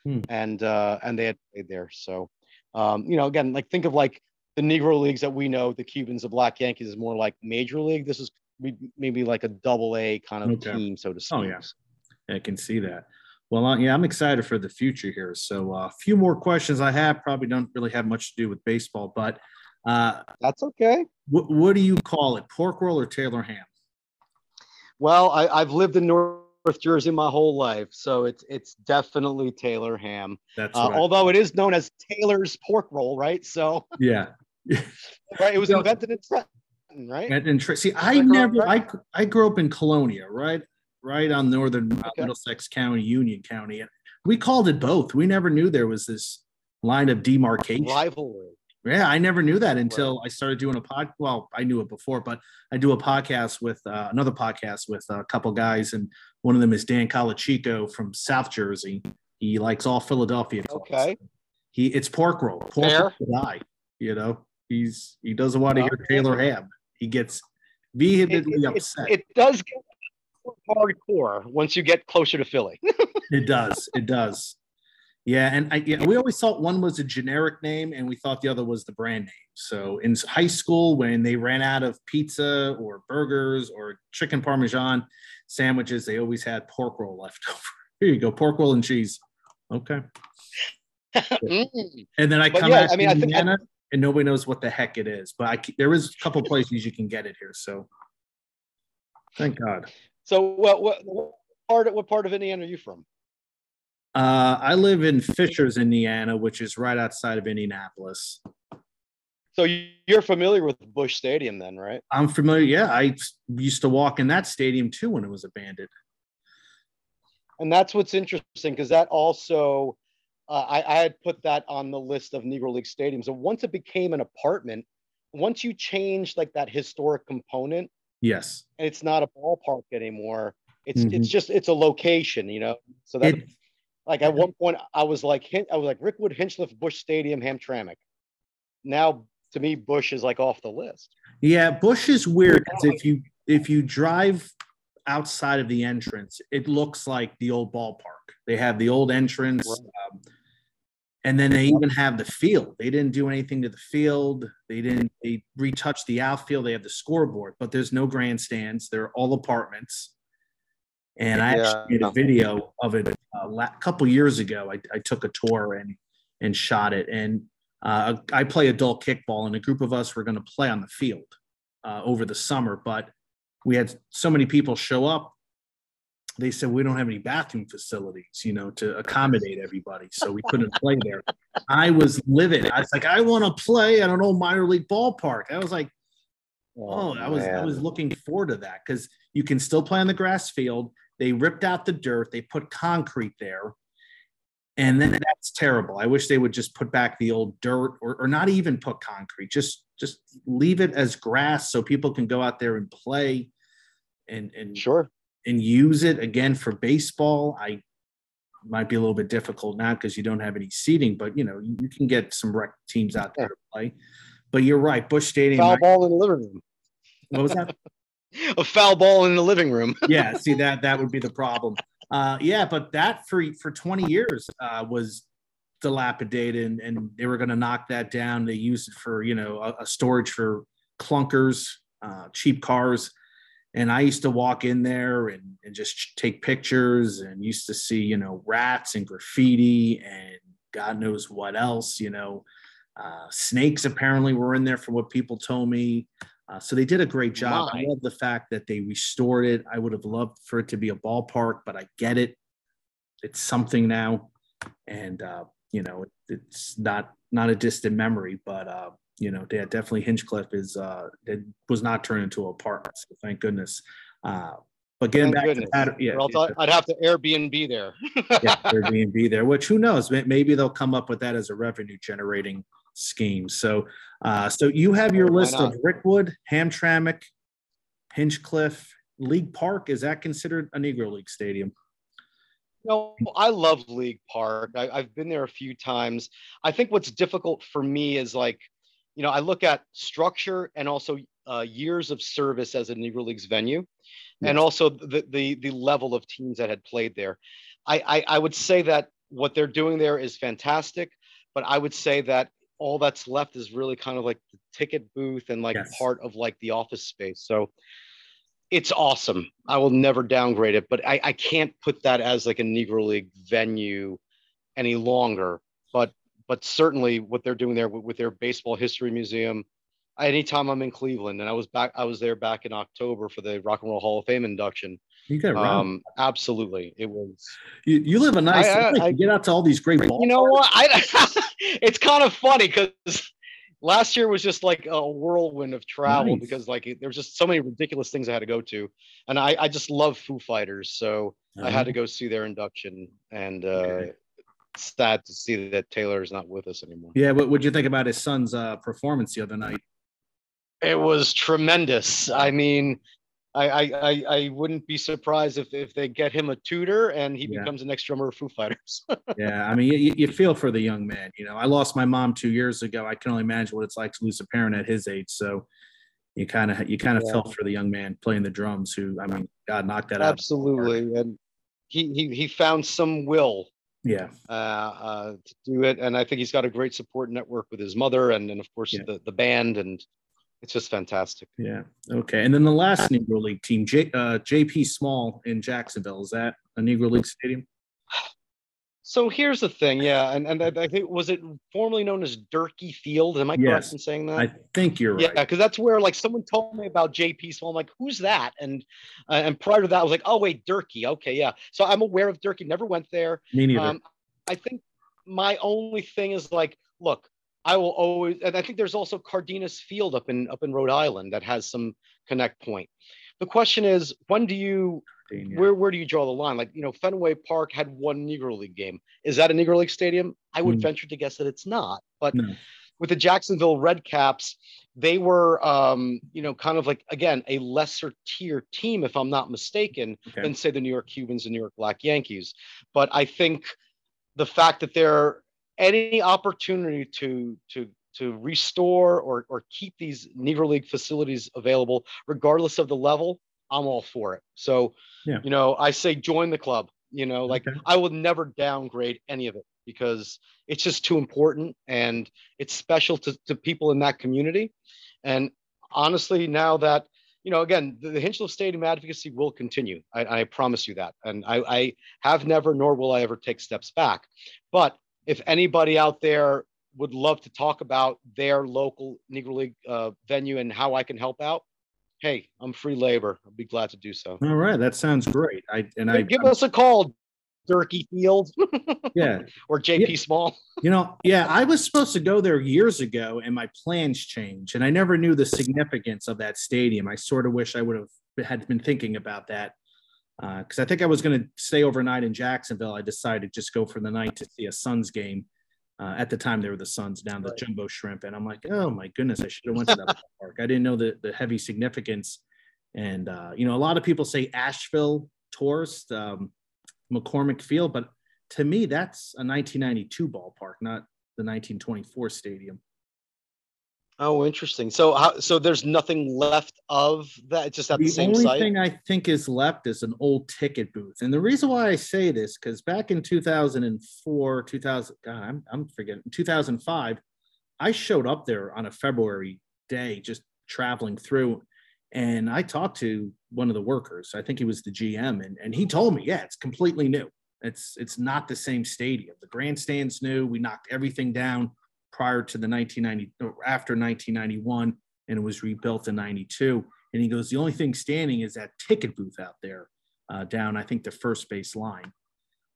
hmm. and uh, and they had played there. So um, you know, again, like think of like the Negro leagues that we know, the Cubans, the Black Yankees is more like major league. This is maybe like a double A kind of okay. team, so to speak. Oh yeah, I can see that. Well, uh, yeah, I'm excited for the future here. So uh, a few more questions I have probably don't really have much to do with baseball, but uh, that's okay. What, what do you call it, pork roll or Taylor ham? Well, I, have lived in North Jersey my whole life, so it's it's definitely Taylor ham. That's uh, although it is known as Taylor's pork roll, right? So yeah, right. It was so, invented in Trenton, right? And, and see, I, I never, I I grew up in Colonia, right, right on northern uh, okay. Middlesex County, Union County, and we called it both. We never knew there was this line of demarcation rivalry. Yeah, I never knew that until right. I started doing a pod. Well, I knew it before, but I do a podcast with uh, another podcast with a couple guys, and one of them is Dan Colachico from South Jersey. He likes all Philadelphia. Clubs. Okay. He it's pork roll. Pork roll You know, he's he doesn't want to hear Taylor Ham. He gets vehemently it, it, upset. It, it does get hardcore once you get closer to Philly. it does. It does. Yeah, and I, yeah, we always thought one was a generic name, and we thought the other was the brand name. So in high school, when they ran out of pizza or burgers or chicken parmesan sandwiches, they always had pork roll left over. Here you go, pork roll and cheese. Okay. mm. And then I come yeah, out I mean, Indiana, I think and nobody knows what the heck it is. But I, there is a couple places you can get it here. So thank God. So what, what, what part? What part of Indiana are you from? Uh, I live in Fishers, Indiana, which is right outside of Indianapolis. So you're familiar with Bush Stadium, then, right? I'm familiar. Yeah, I used to walk in that stadium too when it was abandoned. And that's what's interesting because that also, uh, I, I had put that on the list of Negro League stadiums. And once it became an apartment, once you change like that historic component, yes, and it's not a ballpark anymore. It's mm-hmm. it's just it's a location, you know. So that it, like at one point, I was like, I was like Rickwood, Hinchliffe, Bush Stadium, Hamtramck. Now, to me, Bush is like off the list. Yeah, Bush is weird because if you if you drive outside of the entrance, it looks like the old ballpark. They have the old entrance, um, and then they even have the field. They didn't do anything to the field. They didn't. They retouched the outfield. They have the scoreboard, but there's no grandstands. They're all apartments. And I actually made a video of it a uh, couple years ago. I, I, took a tour and and shot it. And uh, I play adult kickball, and a group of us were going to play on the field uh, over the summer. But we had so many people show up. They said we don't have any bathroom facilities, you know, to accommodate everybody, so we couldn't play there. I was livid. I was like, I want to play at an old minor league ballpark. I was like, oh, oh I was I was looking forward to that because you can still play on the grass field they ripped out the dirt, they put concrete there. And then that's terrible. I wish they would just put back the old dirt or, or not even put concrete. Just just leave it as grass so people can go out there and play and and sure and use it again for baseball. I might be a little bit difficult now because you don't have any seating, but you know, you can get some rec teams out there to play. But you're right, Bush Stadium. Foul ball in the living room. What was that? a foul ball in the living room. yeah, see that that would be the problem. Uh, yeah, but that for for 20 years uh, was dilapidated, and, and they were going to knock that down. They used it for you know a, a storage for clunkers, uh, cheap cars. And I used to walk in there and, and just take pictures and used to see, you know, rats and graffiti and God knows what else, you know. Uh, snakes apparently were in there for what people told me. Uh, so they did a great job. My. I love the fact that they restored it. I would have loved for it to be a ballpark, but I get it. It's something now, and uh, you know it, it's not not a distant memory. But uh, you know, yeah, definitely Hinchliffe is uh, it was not turned into an apartment. So thank goodness. Uh, but getting Thank back goodness. to yeah, I'd have to Airbnb there. yeah, Airbnb there. Which who knows? Maybe they'll come up with that as a revenue generating scheme. So, uh, so you have your list of Rickwood, Hamtramck, Hinchliffe, League Park. Is that considered a Negro League stadium? No, I love League Park. I, have been there a few times. I think what's difficult for me is like, you know, I look at structure and also uh, years of service as a Negro Leagues venue, and also the, the the level of teams that had played there. I, I I would say that what they're doing there is fantastic, but I would say that all that's left is really kind of like the ticket booth and like yes. part of like the office space. So it's awesome. I will never downgrade it, but I, I can't put that as like a Negro League venue any longer. But but certainly what they're doing there with, with their baseball history museum. Anytime I'm in Cleveland, and I was back, I was there back in October for the Rock and Roll Hall of Fame induction. You got um, absolutely. It was. You, you live a nice. I, I, I, get out to all these great. You know what? I, it's kind of funny because last year was just like a whirlwind of travel nice. because like there was just so many ridiculous things I had to go to, and I I just love Foo Fighters, so uh-huh. I had to uh-huh. go see their induction, and uh, okay. sad to see that Taylor is not with us anymore. Yeah, what would you think about his son's uh, performance the other night? It was tremendous. I mean, I, I, I wouldn't be surprised if, if they get him a tutor and he yeah. becomes the next drummer of Foo Fighters. yeah, I mean, you, you feel for the young man. You know, I lost my mom two years ago. I can only imagine what it's like to lose a parent at his age. So you kind of you kind of yeah. felt for the young man playing the drums. Who I mean, God knocked that absolutely. out. Absolutely, and he, he he found some will. Yeah, uh, uh, to do it, and I think he's got a great support network with his mother, and then of course yeah. the the band and it's just fantastic. Yeah. Okay. And then the last Negro League team, J, uh, JP Small in Jacksonville, is that a Negro League stadium? So here's the thing, yeah, and and I think was it formerly known as Durkee Field? Am I correct in saying that? I think you're right. Yeah, because that's where like someone told me about JP Small. I'm like, who's that? And uh, and prior to that, I was like, oh wait, Durkee. Okay, yeah. So I'm aware of Durkee. Never went there. Me neither. Um, I think my only thing is like, look, I will always, and I think there's also Cardines Field up in up in Rhode Island that has some connect point. The question is, when do you, where where do you draw the line? Like you know, Fenway Park had one Negro League game. Is that a Negro League stadium? I would mm. venture to guess that it's not. But no. with the Jacksonville Redcaps, they were, um, you know, kind of like again a lesser tier team, if I'm not mistaken, okay. than say the New York Cubans and New York Black Yankees. But I think the fact that they're any opportunity to to to restore or or keep these Negro League facilities available, regardless of the level, I'm all for it. So, yeah. you know, I say join the club. You know, like okay. I would never downgrade any of it because it's just too important and it's special to, to people in that community. And honestly, now that you know, again, the, the Hinchliffe Stadium advocacy will continue. I, I promise you that. And I, I have never, nor will I ever take steps back. But if anybody out there would love to talk about their local Negro League uh, venue and how I can help out, hey, I'm free labor. I'll be glad to do so. All right, that sounds great. I and hey, I give us a call, Durkee Field. yeah, or JP yeah. Small. you know, yeah, I was supposed to go there years ago, and my plans changed, and I never knew the significance of that stadium. I sort of wish I would have had been thinking about that because uh, I think I was going to stay overnight in Jacksonville. I decided to just go for the night to see a Suns game. Uh, at the time, they were the Suns down the Jumbo Shrimp, and I'm like, oh my goodness, I should have went to that park. I didn't know the the heavy significance. And uh, you know, a lot of people say Asheville tourist um, McCormick Field, but to me, that's a 1992 ballpark, not the 1924 stadium. Oh, interesting. So, how, so there's nothing left of that. It's just at the, the same site. The only thing I think is left is an old ticket booth, and the reason why I say this because back in 2004, 2000, God, I'm I'm forgetting 2005, I showed up there on a February day, just traveling through, and I talked to one of the workers. I think he was the GM, and and he told me, yeah, it's completely new. It's it's not the same stadium. The grandstand's new. We knocked everything down prior to the 1990 or after 1991 and it was rebuilt in 92 and he goes the only thing standing is that ticket booth out there uh, down i think the first base line.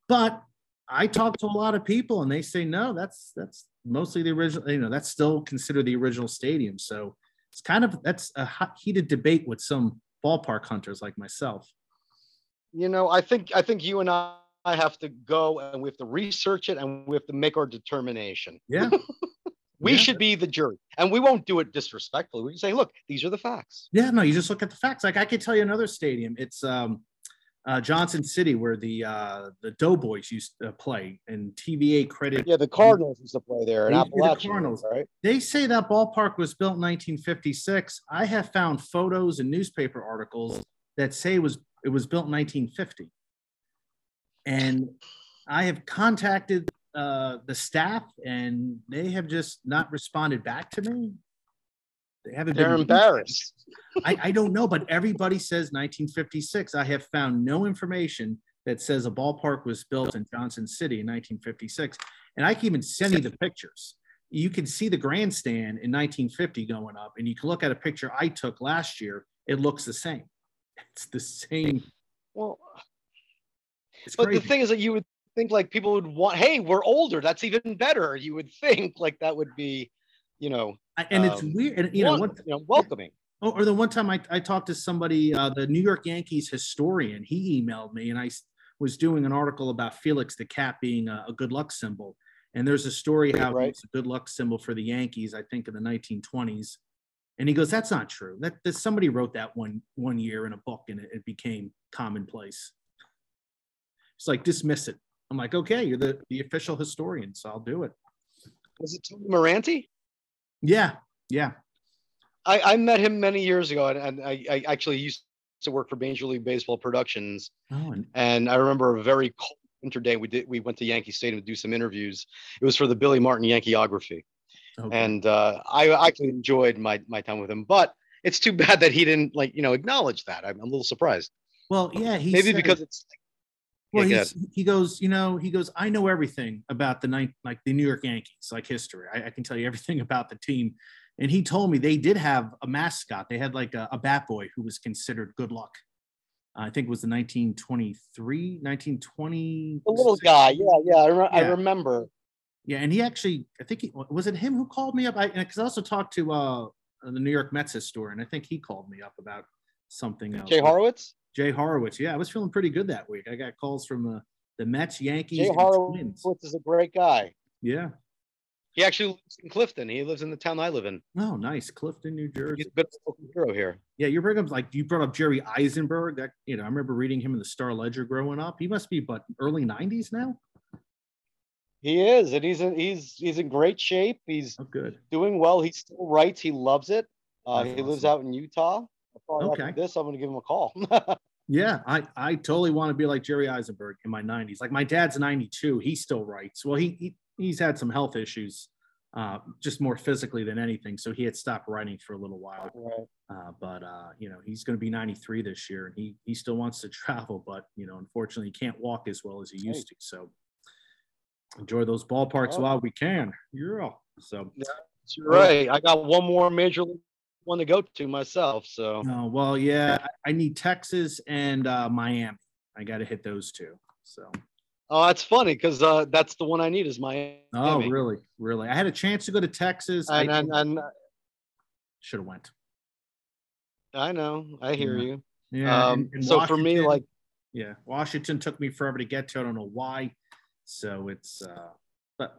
But i talked to a lot of people and they say no that's that's mostly the original you know that's still considered the original stadium. So it's kind of that's a hot, heated debate with some ballpark hunters like myself. You know, I think I think you and I have to go and we have to research it and we have to make our determination. Yeah. we Yeah. should be the jury, and we won't do it disrespectfully. We can say, "Look, these are the facts." Yeah, no, you just look at the facts. Like I could tell you another stadium. It's um, uh, Johnson City, where the uh, the Doughboys used to play, and TVA credit. Yeah, the Cardinals used to play there in used to the Cardinals. right? They say that ballpark was built in 1956. I have found photos and newspaper articles that say it was it was built in 1950, and I have contacted uh, the staff, and they have just not responded back to me. They haven't They're been embarrassed. I, I don't know, but everybody says 1956. I have found no information that says a ballpark was built in Johnson City in 1956. And I can even send you the pictures. You can see the grandstand in 1950 going up, and you can look at a picture I took last year. It looks the same. It's the same. Well, It's but crazy. the thing is that you would think like people would want, "Hey, we're older. That's even better." You would think like that would be, you know, and it's um, weird. And, you know, one, you know, welcoming. Oh, or the one time I, I talked to somebody, uh, the New York Yankees historian, he emailed me and I was doing an article about Felix the cat being a, a good luck symbol. And there's a story how Right. it's a good luck symbol for the Yankees, I think in the 1920s. And he goes, that's not true. That, that somebody wrote that one one year in a book and it, it became commonplace. It's like dismiss it. I'm like, okay, you're the, the official historian, so I'll do it. Was it Tony Morante? Yeah, yeah. I, I met him many years ago, and, and I, I actually used to work for Major League Baseball Productions. Oh, and And I remember a very cold winter day. We did we went to Yankee Stadium to do some interviews. It was for the Billy Martin Yankeeography, okay. and uh, I actually enjoyed my my time with him. But it's too bad that he didn't like you know acknowledge that. I'm, I'm a little surprised. well, yeah, Maybe because it's Well, Yeah, he goes, you know, he goes, I know everything about the night, like the New York Yankees, like history. I, I can tell you everything about the team. And he told me they did have a mascot. They had like a, a bat boy who was considered good luck. I think it was the 1923, 1920. the little guy. Yeah, yeah. I, re- I remember. Yeah. And he actually, I think, he, was it him who called me up? I, because I also talked to uh, the New York Mets historian. I think he called me up about something else. Jay Horowitz. Jay Horowitz. Yeah. I was feeling pretty good that week. I got calls from the, the Mets, Yankees, Jay and Horowitz Twins. is a great guy. Yeah. He actually lives in Clifton. He lives in the town I live in. Oh, nice. Clifton, New Jersey. He's a bit of a hero here. Yeah, you bring up like you brought up Jerry Izenberg. That you know, I remember reading him in the Star Ledger growing up. He must be but early '90s now. He is, and he's in, he's he's in great shape. He's Oh, good. doing well. He still writes. He loves it. Uh, That's he lives out in Utah. Okay. This, I'm going to give him a call. Yeah, I I totally want to be like Jerry Izenberg in my 90s. Like my dad's 92. He still writes. Well, he, he he's had some health issues, uh, just more physically than anything. So he had stopped writing for a little while. right. Uh, but uh, you know, he's going to be 93 this year, and he he still wants to travel, but you know, unfortunately, he can't walk as well as he used to. So enjoy those ballparks Oh. while we can. Yeah. So You're right. I got one more major league one to go to myself. So Oh, well, yeah, I need Texas and uh, Miami. I got to hit those two. So, oh, that's funny because uh, that's the one I need is Miami. oh, really, really? I had a chance to go to Texas. I And, and and should have went. I know. I hear Yeah. you. Yeah. Um, and- and so for me, like yeah, Washington took me forever to get to. I don't know why. So it's, uh, but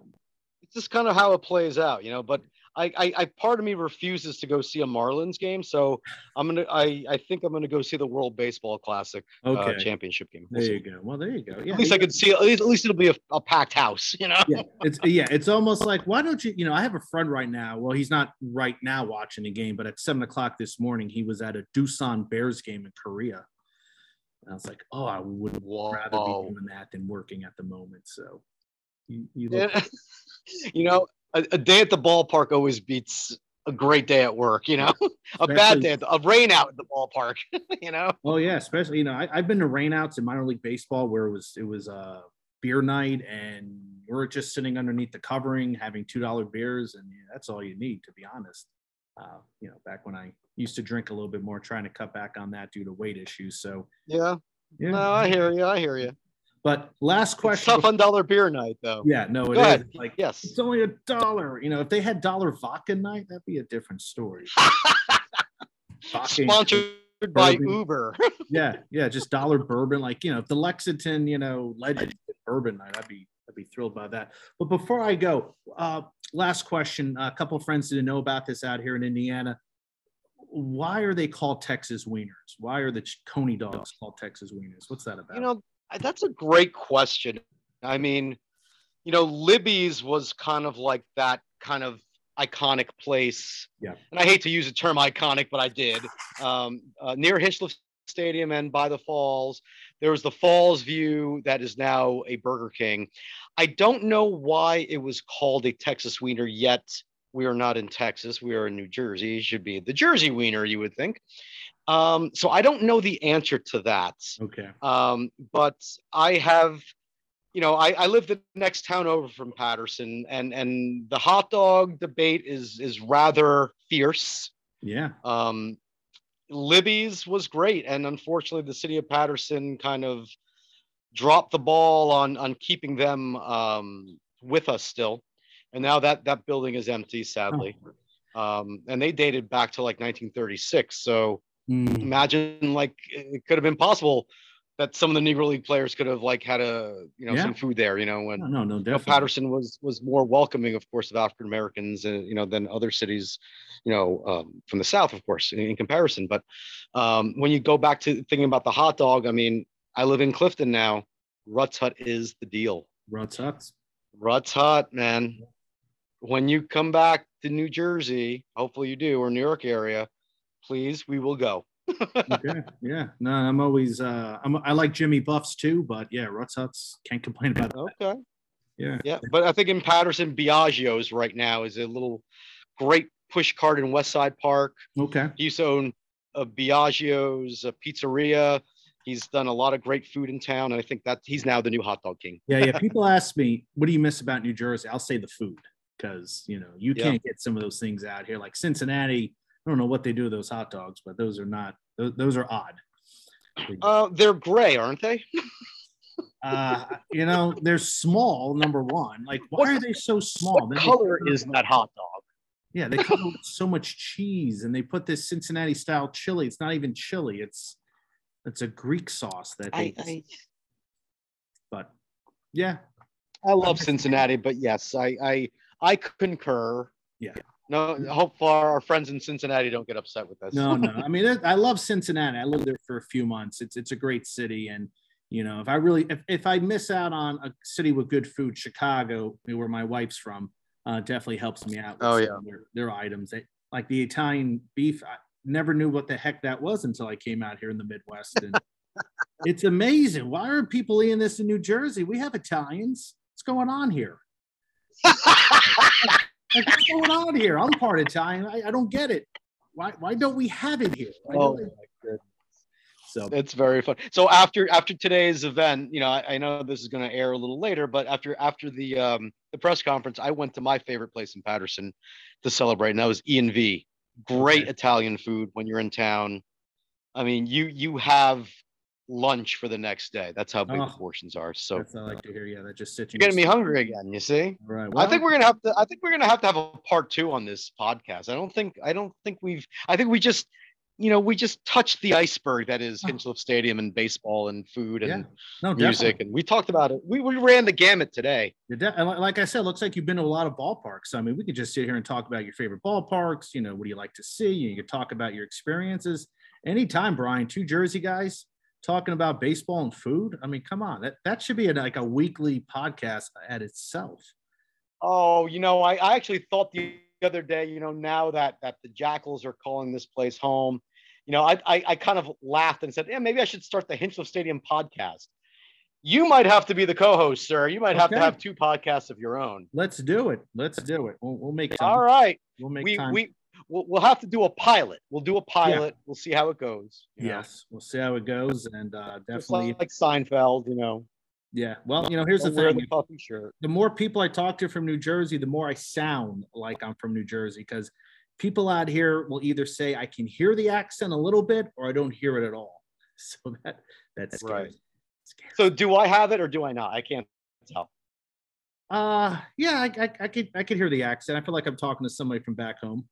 it's just kind of how it plays out, you know. But I, I, I part of me refuses to go see a Marlins game, so I'm gonna, I, I think I'm gonna go see the World Baseball Classic okay. uh, championship game. We'll there see. you go. Well, there you go. Yeah. At least I could see. At least, at least it'll be a, a packed house, you know. yeah, it's yeah, it's almost like why don't you? You know, I have a friend right now. Well, he's not right now watching the game, but at seven o'clock this morning, he was at a Doosan Bears game in Korea. And I was like, oh, I would rather be doing that than working at the moment. So, you, you Yeah. you know, a, a day at the ballpark always beats a great day at work. You know, a bad day, the, a rain out at the ballpark. you know. oh yeah, especially you know, I, I've been to rainouts in minor league baseball where it was it was a beer night and we're just sitting underneath the covering having two dollar beers and yeah, that's all you need to be honest. Uh, you know, back when I used to drink a little bit more, trying to cut back on that due to weight issues. So Yeah. yeah. No, I hear you. I hear you. But last It's question. tough on dollar beer night, though. yeah, no, it Go is. ahead. Like Yes. it's only a dollar. You know, if they had dollar vodka night, that'd be a different story. Sponsored by Uber. yeah, yeah, just dollar bourbon. Like you know, if the Lexington, you know, legend bourbon night, I'd be I'd be thrilled by that. But before I go, uh, last question. A couple of friends didn't know about this out here in Indiana. Why are they called Texas Wieners? Why are the Coney dogs called Texas Wieners? What's that about? You know, that's a great question. I mean, you know, Libby's was kind of like that kind of iconic place. Yeah. And I hate to use the term iconic, but I did. Um, uh, near Hinchliffe Stadium and by the falls. There was the Falls View that is now a Burger King. I don't know why it was called a Texas Wiener yet. We are not in Texas. We are in New Jersey. It should be the Jersey Wiener, you would think. Um, so I don't know the answer to that. Okay. Um, but I have you know, I, I live the next town over from Paterson, and and the hot dog debate is is rather fierce. Yeah. Um, Libby's was great, and unfortunately, the city of Paterson kind of dropped the ball on on keeping them um, with us still, and now that that building is empty, sadly. Oh. Um, and they dated back to like 1936. So mm. imagine like it could have been possible that some of the Negro League players could have like had a you know yeah. some food there, you know, when no, no, no definitely. Paterson was was more welcoming, of course, of African Americans, uh, you know, than other cities, you know, um, from the South, of course, in, in comparison. But um, when you go back to thinking about the hot dog, I mean, I live in Clifton now. Rutt's Hut is the deal. Rutt's Hut. Rutt's Hut, man. When you come back to New Jersey, hopefully you do, or New York area, please, we will go okay. Yeah. No, I'm always uh I'm I like Jimmy Buff's too, but yeah, Rutt's Huts can't complain about that. Okay. Yeah. Yeah. But I think in Paterson Biagio's right now is a little great push cart in West Side Park. Okay. He used to own a Biagio's a pizzeria. He's done a lot of great food in town, and I think that he's now the new hot dog king. yeah, yeah. People ask me, "What do you miss about New Jersey?" I'll say the food because you know you can't get some of those things out here. Like Cincinnati, I don't know what they do with those hot dogs, but those are not those, those are odd. Uh, they're gray, aren't they? uh, you know, they're small. Number one, like why are they so small? What color is that hot dog? Yeah, they cover so much cheese, and they put this Cincinnati style chili. It's not even chili. It's it's a Greek sauce that they. I, I, but yeah, I love Cincinnati, but yes, I I I concur. Yeah. No, hope for our friends in Cincinnati don't get upset with us. No, no. I mean, I love Cincinnati. I lived there for a few months. It's it's a great city, and you know, if I really if, if I miss out on a city with good food, Chicago, where my wife's from, uh, definitely helps me out. oh yeah, their, their items. They, like the Italian beef. I never knew what the heck that was until I came out here in the Midwest, and it's amazing. Why aren't people eating this in New Jersey? We have Italians. What's going on here? Like, what's going on here? I'm part Italian. I, I don't get it. Why, why don't we have it here? Why oh, my goodness. So it's very fun. So after after today's event, you know, I, I know this is going to air a little later, but after after the um, the press conference, I went to my favorite place in Paterson to celebrate, and that was E and V. Great okay. Italian food when you're in town. I mean, you you have lunch for the next day. That's how big oh, the portions are. So that's I like to hear. Yeah, that just sits. You're getting me hungry again. You see? Right. Well, I think we're gonna have to. I think we're gonna have to have a part two on this podcast. I don't think. I don't think we've. I think we just. You know, we just touched the iceberg that is oh. Hinchliffe Stadium and baseball and food and yeah. no, music, definitely. and we talked about it. We, we ran the gamut today. De- like I said, looks like you've been to a lot of ballparks. I mean, we could just sit here and talk about your favorite ballparks. You know, what do you like to see? You could talk about your experiences anytime, Brian. Two Jersey guys talking about baseball and food. I mean, come on, that, that should be a, like a weekly podcast at itself. Oh, you know, I, I actually thought the other day, you know, now that that the Jackals are calling this place home, you know, I I, I kind of laughed and said, yeah, maybe I should start the Hinchliffe Stadium podcast. You might have to be the co-host, sir. You might have to have two podcasts of your own. Let's do it. Let's do it. We'll, we'll make time. All right. We'll make we, time. We we'll, we'll have to do a pilot. We'll do a pilot. Yeah. We'll see how it goes. Yes, know? we'll see how it goes, and uh, definitely like, like Seinfeld, you know. Yeah. Well, you know, here's Don't the thing. The. The more people I talk to from New Jersey, the more I sound like I'm from New Jersey because people out here will either say I can hear the accent a little bit or I don't hear it at all. So that that's scary. Right. Scary. So do I have it or do I not? I can't tell. Uh yeah, I, I, I could I could hear the accent. I feel like I'm talking to somebody from back home.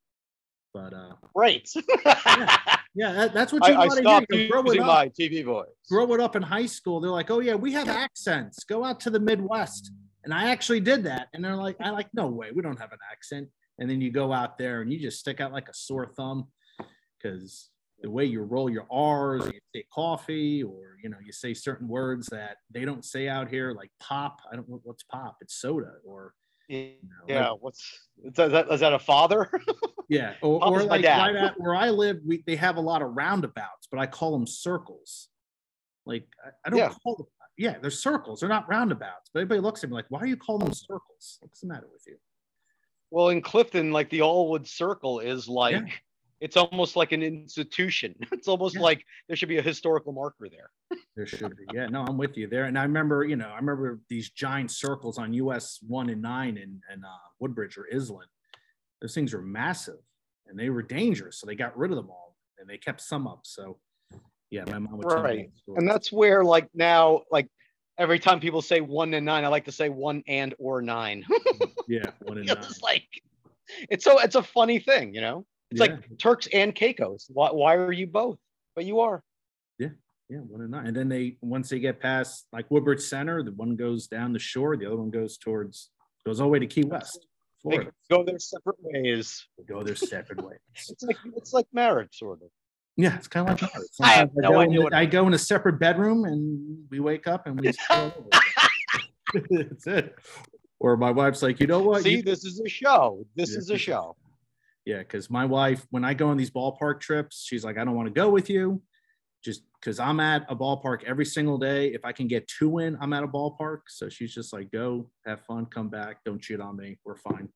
But uh, right. yeah, yeah that, that's what you I, want I stopped to do. Grow using it up. my TV voice. Grow it up in high school. They're like, oh yeah, we have accents. Go out to the Midwest. And I actually did that. And they're like, I like, no way, we don't have an accent. And then you go out there and you just stick out like a sore thumb because the way you roll your R's, you say coffee, or you know, you say certain words that they don't say out here, like pop. I don't know what's pop. It's soda, or you know, yeah. Like, what's is that, is that a father? yeah, or, or like right at where I live, we they have a lot of roundabouts, but I call them circles. Like I, I don't yeah. call them. Yeah, they're circles. They're not roundabouts. But everybody looks at me like, why are you calling them circles? What's the matter with you? Well, in Clifton, like the Allwood Circle is like yeah it's almost like an institution. It's almost yeah. like there should be a historical marker there. there should be. Yeah, no, I'm with you there. And I remember, you know, I remember these giant circles on US one and nine in, and uh, Woodbridge or Island. Those things were massive and they were dangerous. So they got rid of them all and they kept some up. So yeah, my mom would right. And that's where like now, like every time people say one and nine, I like to say one and or nine. yeah, one and nine. It's like it's so it's a funny thing, you know. It's yeah. like Turks and Caicos. Why, why are you both? But you are. Yeah, yeah, one and nine. And then they once they get past like Woodbridge Center, the one goes down the shore, the other one goes towards goes all the way to Key West. Florida. They go their separate ways. They go their separate ways. it's like it's like marriage, sort of. Yeah, it's kind of like marriage. I have no I idea. In, I go in a separate bedroom and we wake up and we. That's it. Or my wife's like, you know what? See, you, this is a show. This yeah, is a show. Yeah, because my wife, when I go on these ballpark trips, she's like, I don't want to go with you, just because I'm at a ballpark every single day. If I can get two in, I'm at a ballpark. So she's just like, go, have fun, come back, don't cheat on me, we're fine.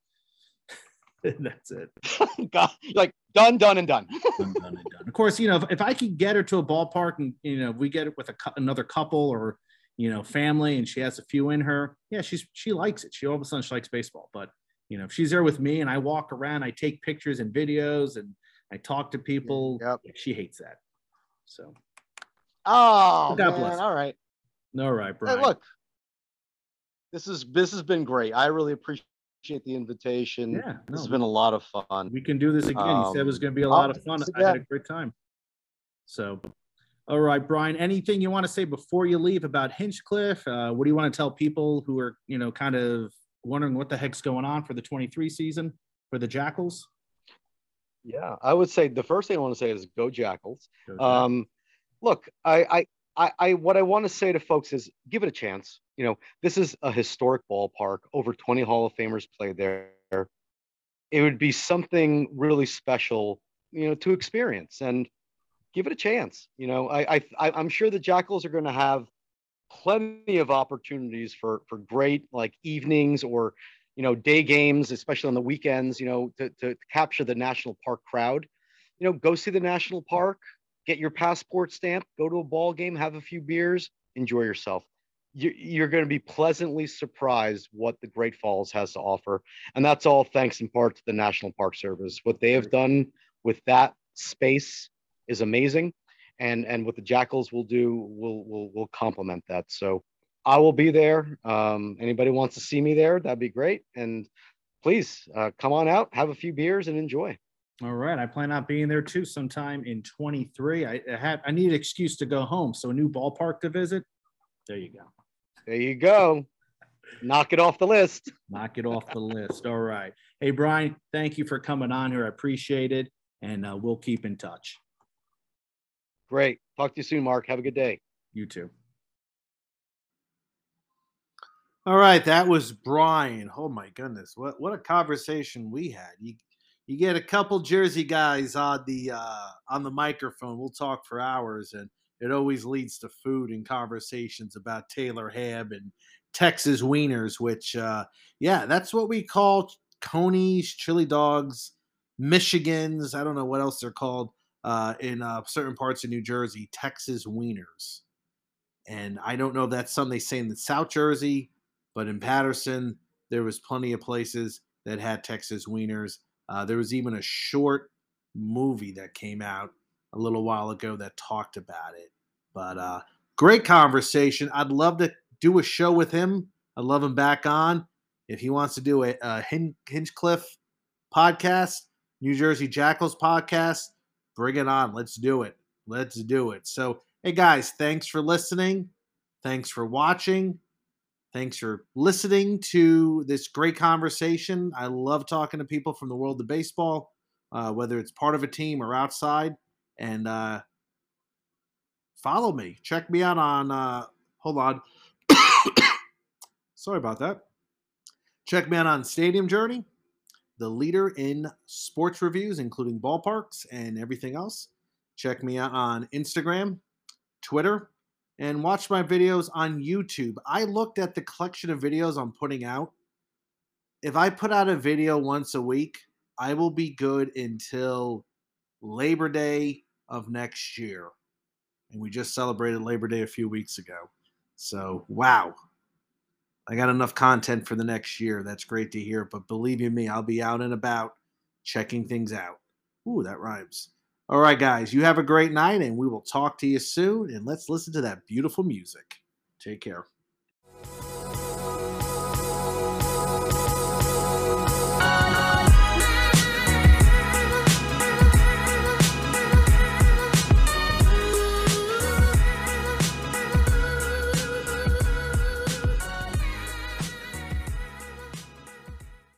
That's it. God, like done, done, and done. done, done, and done. Of course, you know, if, if I could get her to a ballpark and you know, we get it with a another couple or you know, family, and she has a few in her, yeah, she's she likes it. She all of a sudden she likes baseball, but you know, if she's there with me and I walk around, I take pictures and videos and I talk to people. Yep. She hates that. So. Oh, God man. bless. All right. All right, Brian. Hey, look, this is this has been great. I really appreciate the invitation. Yeah, no, this has been a lot of fun. We can do this again. Um, you said it was um, going to be a lot of fun. I had a great time. So, all right, Brian. Anything you want to say before you leave about Hinchliffe? Uh, what do you want to tell people who are, you know, kind of wondering what the heck's going on for the 23 season for the Jackals? Yeah, I would say the first thing I want to say is go Jackals. Go Jackals. Um, look, I, I, I, I, what I want to say to folks is give it a chance. You know, this is a historic ballpark. Over 20 Hall of Famers played there. It would be something really special, you know, to experience and give it a chance. You know, I, I, I'm sure the Jackals are going to have plenty of opportunities for for great like evenings or you know day games especially on the weekends you know to, to capture the national park crowd. You know go see the national park get your passport stamp go to a ball game have a few beers enjoy yourself. You're going to be pleasantly surprised what the great falls has to offer. And that's all thanks in part to the national park service. What they have done with that space is amazing. And and what the jackals will do will will will complement that. So i will be there. Um, anybody wants to see me there that'd be great. And please uh, come on out have a few beers and enjoy. All right i plan on being there too sometime in 23 i, I have i need an excuse to go home so a new ballpark to visit? There you go. There you go. Knock it off the list. Knock it off the list. All right. Hey brian thank you for coming on here. I appreciate it and uh, we'll keep in touch. Great. Talk to you soon, Marc. Have a good day. You too. All right, that was Brian. Oh my goodness, what what a conversation we had. You you get a couple Jersey guys on the uh, on the microphone. We'll talk for hours, and it always leads to food and conversations about Taylor Ham and Texas wieners. Which, uh, yeah, that's what we call conies, chili dogs, Michigans. I don't know what else they're called uh, in uh, certain parts of New Jersey, Texas wieners. And I don't know if that's something they say in the South Jersey, but in Paterson, there was plenty of places that had Texas wieners. Uh, there was even a short movie that came out a little while ago that talked about it. But uh, great conversation. I'd love to do a show with him. I'd love him back on. If he wants to do a, a Hinchliffe podcast, New Jersey Jackals podcast. Bring it on. Let's do it. Let's do it. So, hey guys, thanks for listening. Thanks for watching. Thanks for listening to this great conversation. I love talking to people from the world of baseball, uh, whether it's part of a team or outside. And uh, follow me. Check me out on, uh, hold on. Sorry about that. Check me out on Stadium Journey, the leader in sports reviews, including ballparks and everything else. Check me out on Instagram, Twitter, and watch my videos on YouTube. I looked at the collection of videos I'm putting out. If I put out a video once a week, I will be good until Labor Day of next year. And we just celebrated Labor Day a few weeks ago. So, wow. I got enough content for the next year. That's great to hear. But believe you me, I'll be out and about checking things out. Ooh, that rhymes. All right, guys, you have a great night, and we will talk to you soon. And let's listen to that beautiful music. Take care.